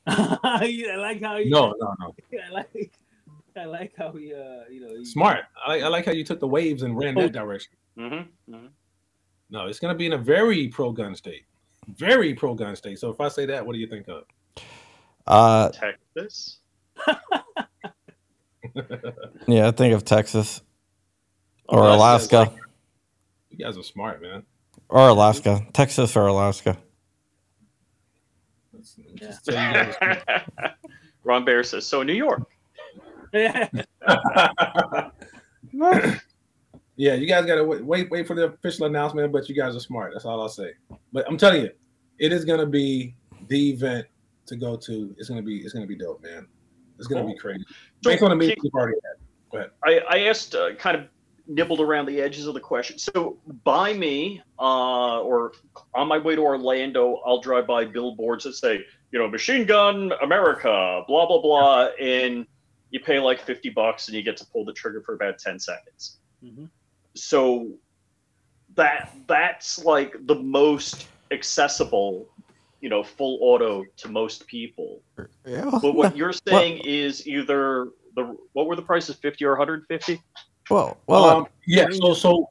I like how those. you. No, no, no. I like. I like how he. Uh, you know. He, Smart. I, I like how you took the waves and ran that direction. mm-hmm, mm-hmm. No, it's going to be in a very pro gun state, very pro gun state. So if I say that, what do you think of? Uh, Texas. yeah, I think of Texas Oh, or that's- Alaska You guys are smart, man. or Alaska. Texas or Alaska. Let's- just tell you guys are. Ron Bear says so. New York. Yeah. yeah, you guys got to wait, wait, wait for the official announcement. But you guys are smart. That's all I'll say. But I'm telling you, it is going to be the event to go to. It's going to be, it's going to be dope, man. It's going to be crazy. So, Based on the meeting Keith, we've already had. I, I asked, uh, kind of nibbled around the edges of the question. So, by me, uh, or on my way to Orlando, I'll drive by billboards that say, you know, Machine Gun America, blah blah blah, and you pay like fifty bucks and you get to pull the trigger for about ten seconds. Mhm. So, that that's like the most accessible, you know, full auto to most people. Yeah. But what you're saying is either the what were the prices, fifty or 150? Well, well, um, yeah. So, so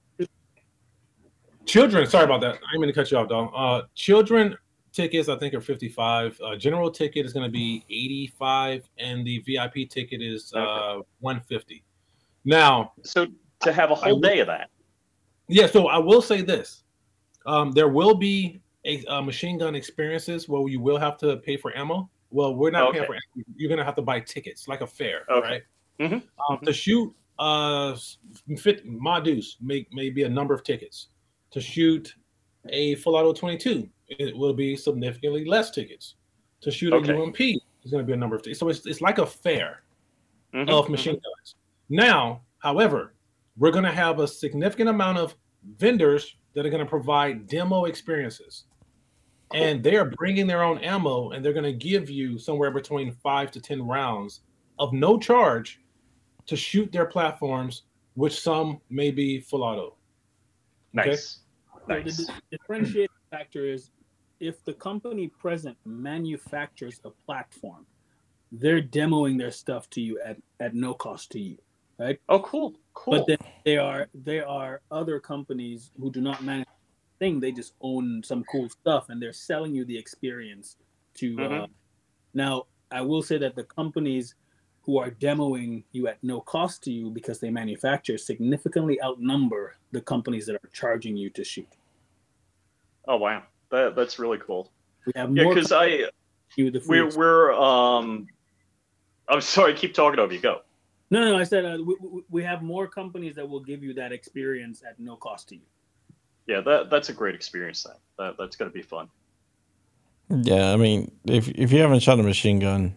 children. Sorry about that. I didn't mean to cut you off, dog. Uh, children tickets, I think, are fifty-five. Uh, general ticket is going to be eighty-five, and the VIP ticket is uh, one fifty. Now, So to have a whole will- day of that. yeah. So I will say this: um, there will be a, uh machine gun experiences where you will have to pay for ammo. Well, we're not paying for. ammo. You're going to have to buy tickets, like a fair, Okay. right? Mhm. Um, to shoot uh fit Ma Deuce may may be a number of tickets. To shoot a full auto 22, it will be significantly less tickets. To shoot Okay. a UMP is going to be a number of tickets. So it's, it's like a fair Mhm, of machine guns. Now, however, we're going to have a significant amount of vendors that are going to provide demo experiences. And they are bringing their own ammo and they're going to give you somewhere between five to 10 rounds of no charge to shoot their platforms, which some may be full auto. Okay? Nice. So the Nice. differentiating factor is if the company present manufactures a platform, they're demoing their stuff to you at, at no cost to you, right? Oh, cool. Cool. But then there are there are other companies who do not manage thing; they just own some cool stuff, and they're selling you the experience. To uh, Mhm. now, I will say that the companies who are demoing you at no cost to you because they manufacture significantly outnumber the companies that are charging you to shoot. oh, wow. That, that's really cool. We have Yeah, because I you the we're we're um. I'm sorry. Keep talking over you. Go. no no I said uh, we, we- we have more companies that will give you that experience at no cost to you. Yeah, that that's a great experience. Then that that's gonna be fun. yeah. I mean, if if you haven't shot a machine gun,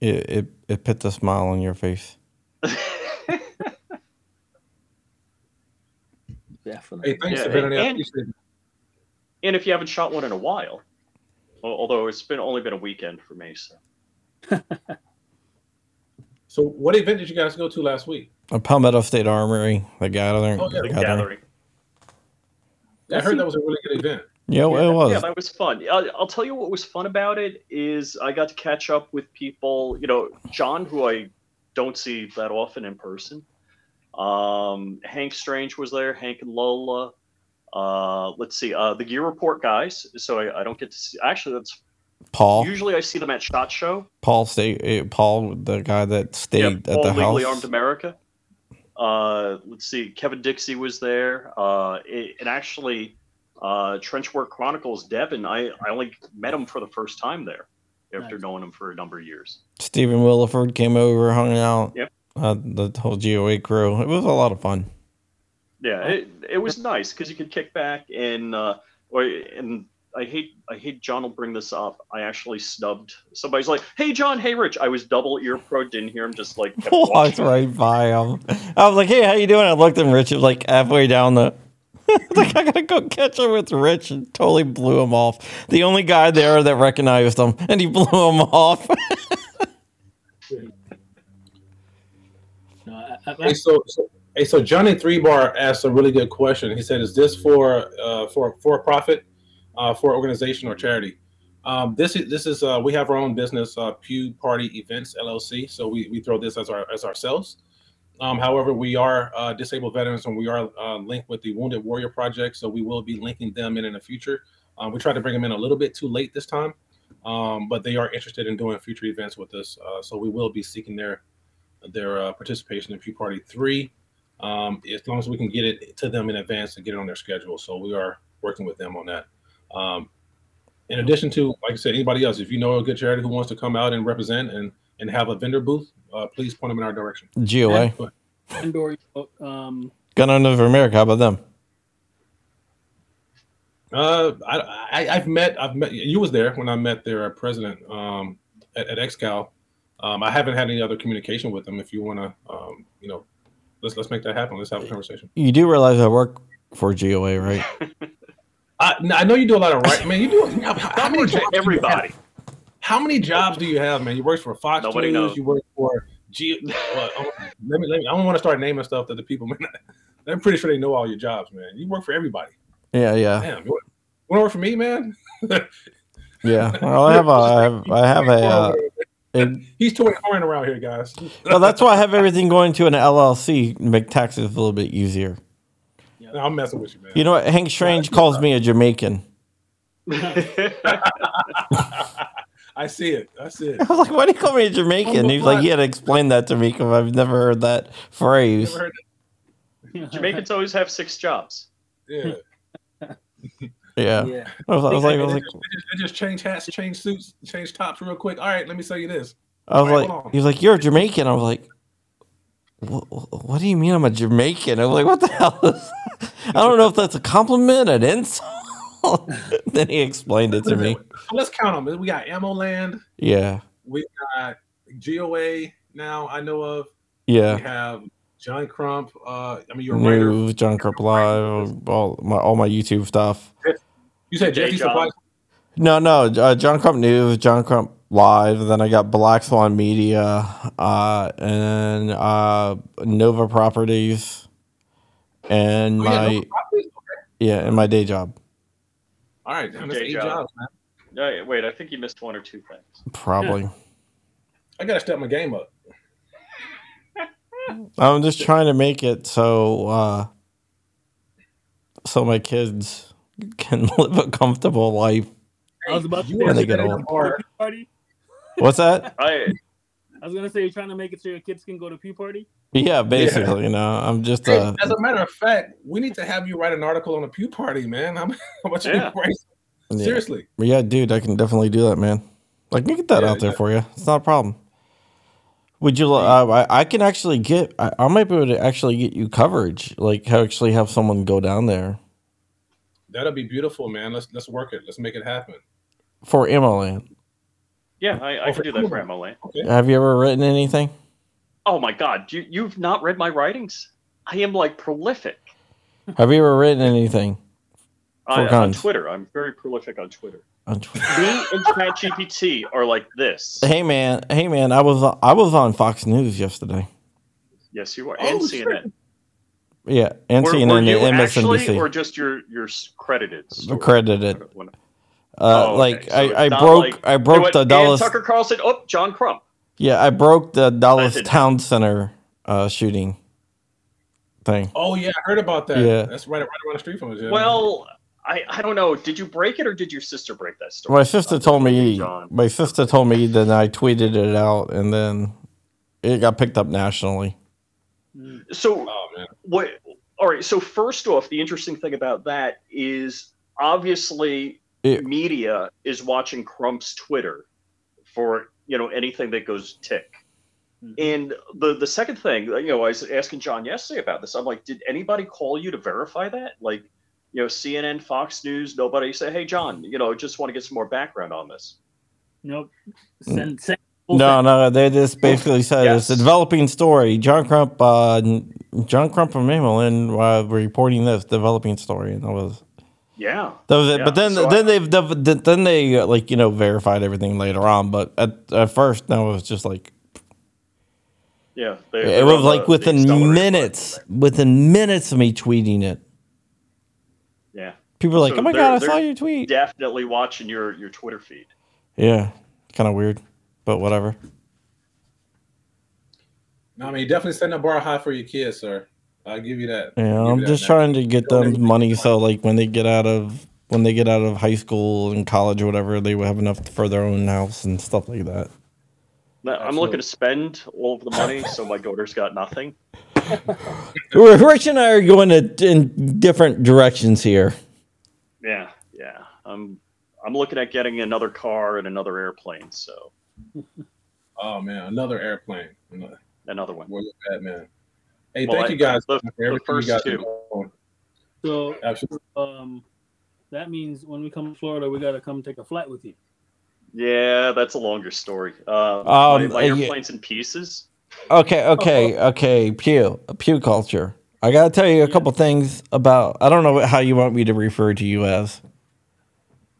it it, it puts a smile on your face. Definitely. Hey, thanks, Yeah, Divinity. I and- appreciate it. And if you haven't shot one in a while, although it's been only been a weekend for me, so So, what event did you guys go to last week? A Palmetto State Armory, the gathering. Oh, yeah, the the gathering. gathering. I heard that was a really good event. Yeah, it was. Yeah, that was fun. I'll, I'll tell you what was fun about it is I got to catch up with people. You know, John, who I don't see that often in person. Um, Hank Strange was there. Hank and Lola. Uh, let's see. Uh, the Gear Report guys. So I, I don't get to see. Actually, that's Paul. usually I see them at Shot Show. Paul stayed. eh, Paul, the guy that stayed Yeah, at the Legally house. Armed America. Uh, let's see. Kevin Dixie was there. Uh, it- and actually, uh, Trenchwork Chronicles Devin. I, I only met him for the first time there after Nice. knowing him for a number of years. Stephen Willeford came over, hung out. Yep. Uh, the whole GOA crew. It was a lot of fun. Yeah, it, it was nice because you could kick back and uh, or and I hate I hate John will bring this up. I actually snubbed somebody's like, "Hey John, hey Rich." I was double ear pro, didn't hear him, just like kept Walked walking. right by him. I was like, "Hey, how you doing?" I looked at Rich. It was like halfway down the. like I gotta go catch up with Rich, and totally blew him off. The only guy there that recognized him, and he blew him off. No, I, I, Hey, so, so, hey, so Johnny Three Bar asked a really good question. He said, "Is this for uh, for for profit, uh, for organization or charity?" Um, this is this is uh, we have our own business, uh, Pew Party Events LLC. So we, we throw this as our as ourselves. Um, however, we are uh, disabled veterans and we are uh, linked with the Wounded Warrior Project. So we will be linking them in in the future. Um, we tried to bring them in a little bit too late this time, um, but they are interested in doing future events with us. Uh, so we will be seeking their their uh, participation in Pew Party Three, um, as long as we can get it to them in advance and get it on their schedule. So we are working with them on that. Um, in addition to, like I said, anybody else, if you know a good charity who wants to come out and represent and and have a vendor booth, uh, please point them in our direction. GOA, But Andor, um, Gun Owners of America. How about them? Uh, I, I I've met I've met you was there when I met their president um at, at XCal. Um, I haven't had any other communication with them. If you want to, um, you know, let's let's make that happen. Let's have a conversation. You do realize I work for GOA, right? I, I know you do a lot of right. Man, you do. How, how many works for jobs do you everybody. have? How many jobs do you have, man? You work for Fox Nobody News. knows. You work for G. Well, oh, let me, let me. I don't want to start naming stuff that the people. Man, I'm pretty sure they know all your jobs, man. You work for everybody. Yeah, yeah, Damn, you want to work for me, man? yeah. Well, I have a, I have, I have a. Uh, it, He's touring horn around here, guys. well, that's why I have everything going to an LLC. To make taxes a little bit easier. No, I'm messing with you, man. You know what? Hank Strange calls me a Jamaican. I see it. I see it. I was like, "Why do you call me a Jamaican?" He's like, "You had to explain that to me because I've never heard that phrase." Heard Jamaicans always have six jobs. Yeah. Yeah. yeah. I was, I was like, I was like, just, just- change hats, change suits, change tops real quick. All right, let me say you this. I was right, like, he was like, "You're a Jamaican." I was like, "What? What do you mean I'm a Jamaican?" I was like, "What the hell?" Is I don't know if that's a compliment, an insult. then he explained it to me. Let's count them. We got Ammo Land. Yeah, We got GOA. Now I know of. Yeah. We have John Crump. Uh, I mean, you're writer. John Crump Live, all my all my YouTube stuff. You said Jeffy Hey, John. Supplies. No, no, uh, John Crump News, John Crump Live. Then I got Black Swan Media, uh, and uh, Nova Properties, and Oh, yeah, my no properties? Okay. yeah, and my day job. All right, damn, that's Day eight job. jobs, man. No, wait, I think you missed one or two things. Probably. I gotta step my game up. I'm just trying to make it so uh, so my kids can live a comfortable life. I was about to say, When they are get old. trying to go to Pew party. What's that? I I was gonna say you're trying to make it so your kids can go to Pew party. Yeah, basically, you know, I'm just Hey, uh, as a matter of fact, we need to have you write an article on a Pew Party, man. How, how much Yeah. you yeah. Seriously. yeah, dude, I can definitely do that, man. I can get that Yeah, out there yeah. for you. It's not a problem. Would you? Uh, I I can actually get. I, I might be able to actually get you coverage. Like, actually have someone go down there That'll be beautiful, man. Let's let's work it. Let's make it happen. for Emily. yeah, I, I Oh, can do for that for Emma. Okay. Have you ever written anything? Oh my God, you you've not read my writings? I am like prolific Have you ever written anything I, on. Twitter. I'm very prolific on Twitter. on Twitter? Me and ChatGPT are like this. Hey man, hey man, I was I was on Fox News yesterday. Yes, you are, Oh, and shit. CNN. Yeah, and Were, CNN were you and actually, MSNBC. or just your your s- credited? story? Credited. Uh, Oh, okay. like So I, I broke like- I broke went, the Dallas Tucker Carlson. Oh, John Crump. yeah I broke the Dallas Town Center uh, shooting thing. Oh yeah, I heard about that. Yeah. That's right, right around the street from us. Yeah. Well, I, I don't know. Did you break it or did your sister break that story? My sister told me John. my sister told me then I tweeted it out and then it got picked up nationally. So oh man, what? All right. So first off, the interesting thing about that is obviously It- media is watching Crump's Twitter for you know anything that goes tick. Mhm. And the the second thing, you know, I was asking John yesterday about this. I'm like, did anybody call you to verify that? Like, you know, CNN, Fox News, nobody say, "Hey, John, you know, just want to get some more background on this." Nope. Mm. Send, send, No, no, they just basically said it's a developing story. John Crump, uh, John Crump from England uh, reporting this developing story, and that was Yeah, that was it. Yeah, but then, so then I- they've then they like you know verified everything later on. But at at first, no, it was just like yeah. They, it was like the within accelerator minutes, within minutes of me tweeting it. Yeah, People were like, So "Oh my god, I saw your tweet." definitely watching your your Twitter feed. Yeah, kind of weird, but whatever. No, I mean, you definitely setting the bar high for your kids, sir. I'll give you that. Yeah, I'll I'm that, just man. trying to get Don't them money so like when they get out of when they get out of high school and college or whatever, they will have enough for their own house and stuff like that. Now, I'm Absolutely. looking to spend all of the money, so my daughter's got nothing. Rich and I are going to, in different directions here. Yeah, yeah. I'm I'm looking at getting another car and another airplane. So Oh man, another airplane. Another, another one. boy, look at that man. Hey, Well, thank I- you guys the- for the everything first you guys are two. So Absolutely. um, that means when we come to Florida, we got to come take a flight with you. Yeah, that's a longer story. Uh, Um, my, my yeah. airplane's in pieces. Okay, okay, okay. Pew, pew culture. I gotta tell you a couple things about. I don't know how you want me to refer to you as.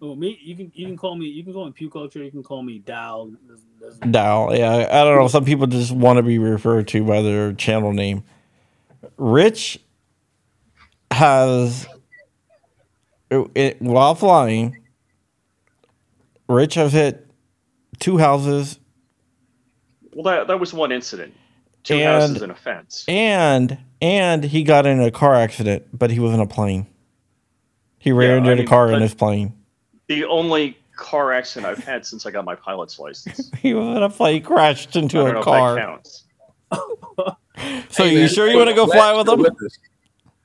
Oh, me, you can you can call me you can call me Pew Culture. You can call me Dow. Doesn't- doesn't- Dow. Yeah, I I don't know. Some people just want to be referred to by their channel name. Rich has, it, it- while flying, Rich has hit two houses Well, that that was one incident. Two And- houses and a fence. and and he got in a car accident, but he was in a plane. He ran Yeah, into I the mean, car in but- his plane. The only car accident I've had since I got my pilot's license. He was in a plane, crashed I into don't a know car. if that counts. So Hey, you man, sure you hey, want to go fly with you're him?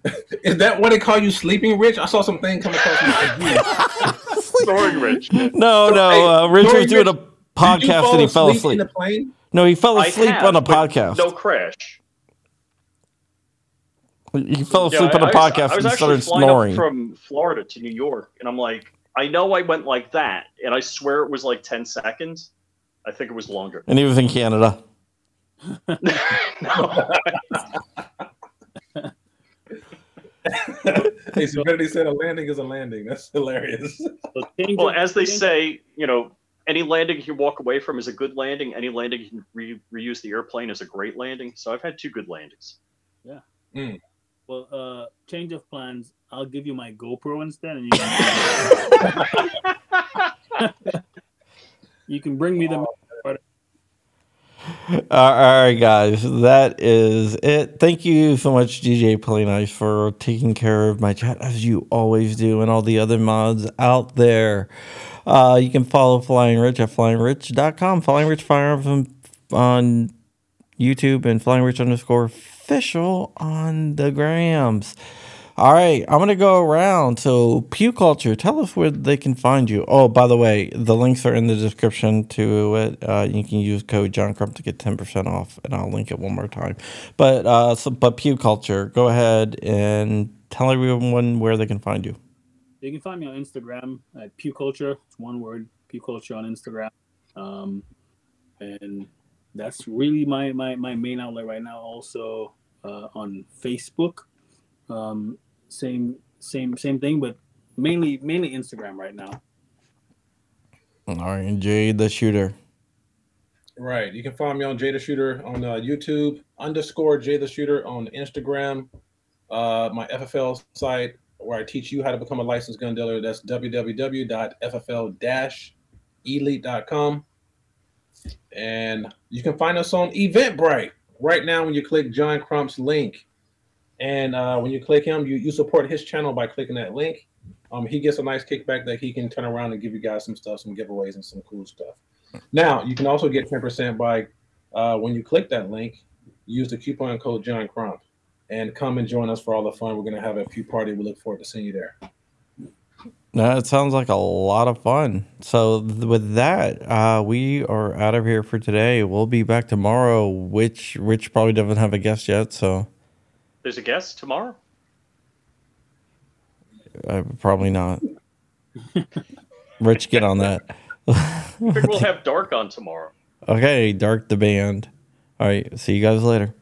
Is that what they call you, sleeping rich? I saw something come across my IG. Snoring Rich. No, no. Hey, Uh, Rich was doing a Rich, Did podcast and he fell asleep asleep. in the plane. No, he fell asleep have, on a podcast. No crash. He fell asleep I- on a I podcast I was and started flying up snoring. from Florida to New York, and I'm like, I know I went like that, and I swear it was like 10 seconds. I think it was longer. and even in Canada. no, Hey, Serenity said a landing is a landing. That's hilarious. Well, as they say, you know, any landing you walk away from is a good landing. Any landing you can re- reuse the airplane is a great landing. So I've had two good landings. Hmm. Well, uh, change of plans. I'll give you my GoPro instead, and you can, you can bring me the. All right, guys, that is it. Thank you so much, DJ Play Nice, for taking care of my chat as you always do, and all the other mods out there. Uh, you can follow Flying Rich at flyingrich.com, Flying Rich Firearms on, on YouTube, and Flying Rich underscore official on the grams. All right, I'm gonna go around. So, Pew Culture, tell us where they can find you. Oh, by the way, the links are in the description to it. Uh, you can use code John Crump to get ten percent off, and I'll link it one more time. But uh, so, but Pew Culture, go ahead and tell everyone where they can find you. You can find me on Instagram at Pew Culture. It's one word, Pew Culture on Instagram. Um, and that's really my, my, my main outlet right now. Also uh, on Facebook, um, same same same thing, but mainly mainly Instagram right now. All right, and Jay the Shooter. Right. You can find me on Jay the Shooter on uh, YouTube, underscore Jay the Shooter on Instagram, uh, my FFL site where I teach you how to become a licensed gun dealer. That's www.ffl-elite.com. And you can find us on Eventbrite right now when you click John Crump's link. And uh, when you click him, you, you support his channel by clicking that link. Um, he gets a nice kickback that he can turn around and give you guys some stuff, some giveaways, and some cool stuff. Now you can also get 10% by uh, when you click that link, use the coupon code John Crump and come and join us for all the fun. We're gonna have a Pew party. We look forward to seeing you there. That sounds like a lot of fun. So th- with that, uh, we are out of here for today. We'll be back tomorrow, which Rich probably doesn't have a guest yet. So There's a guest tomorrow. uh, probably not. Rich, get on that. I think we'll have Dark on tomorrow. Okay, Dark the band. All right, see you guys later.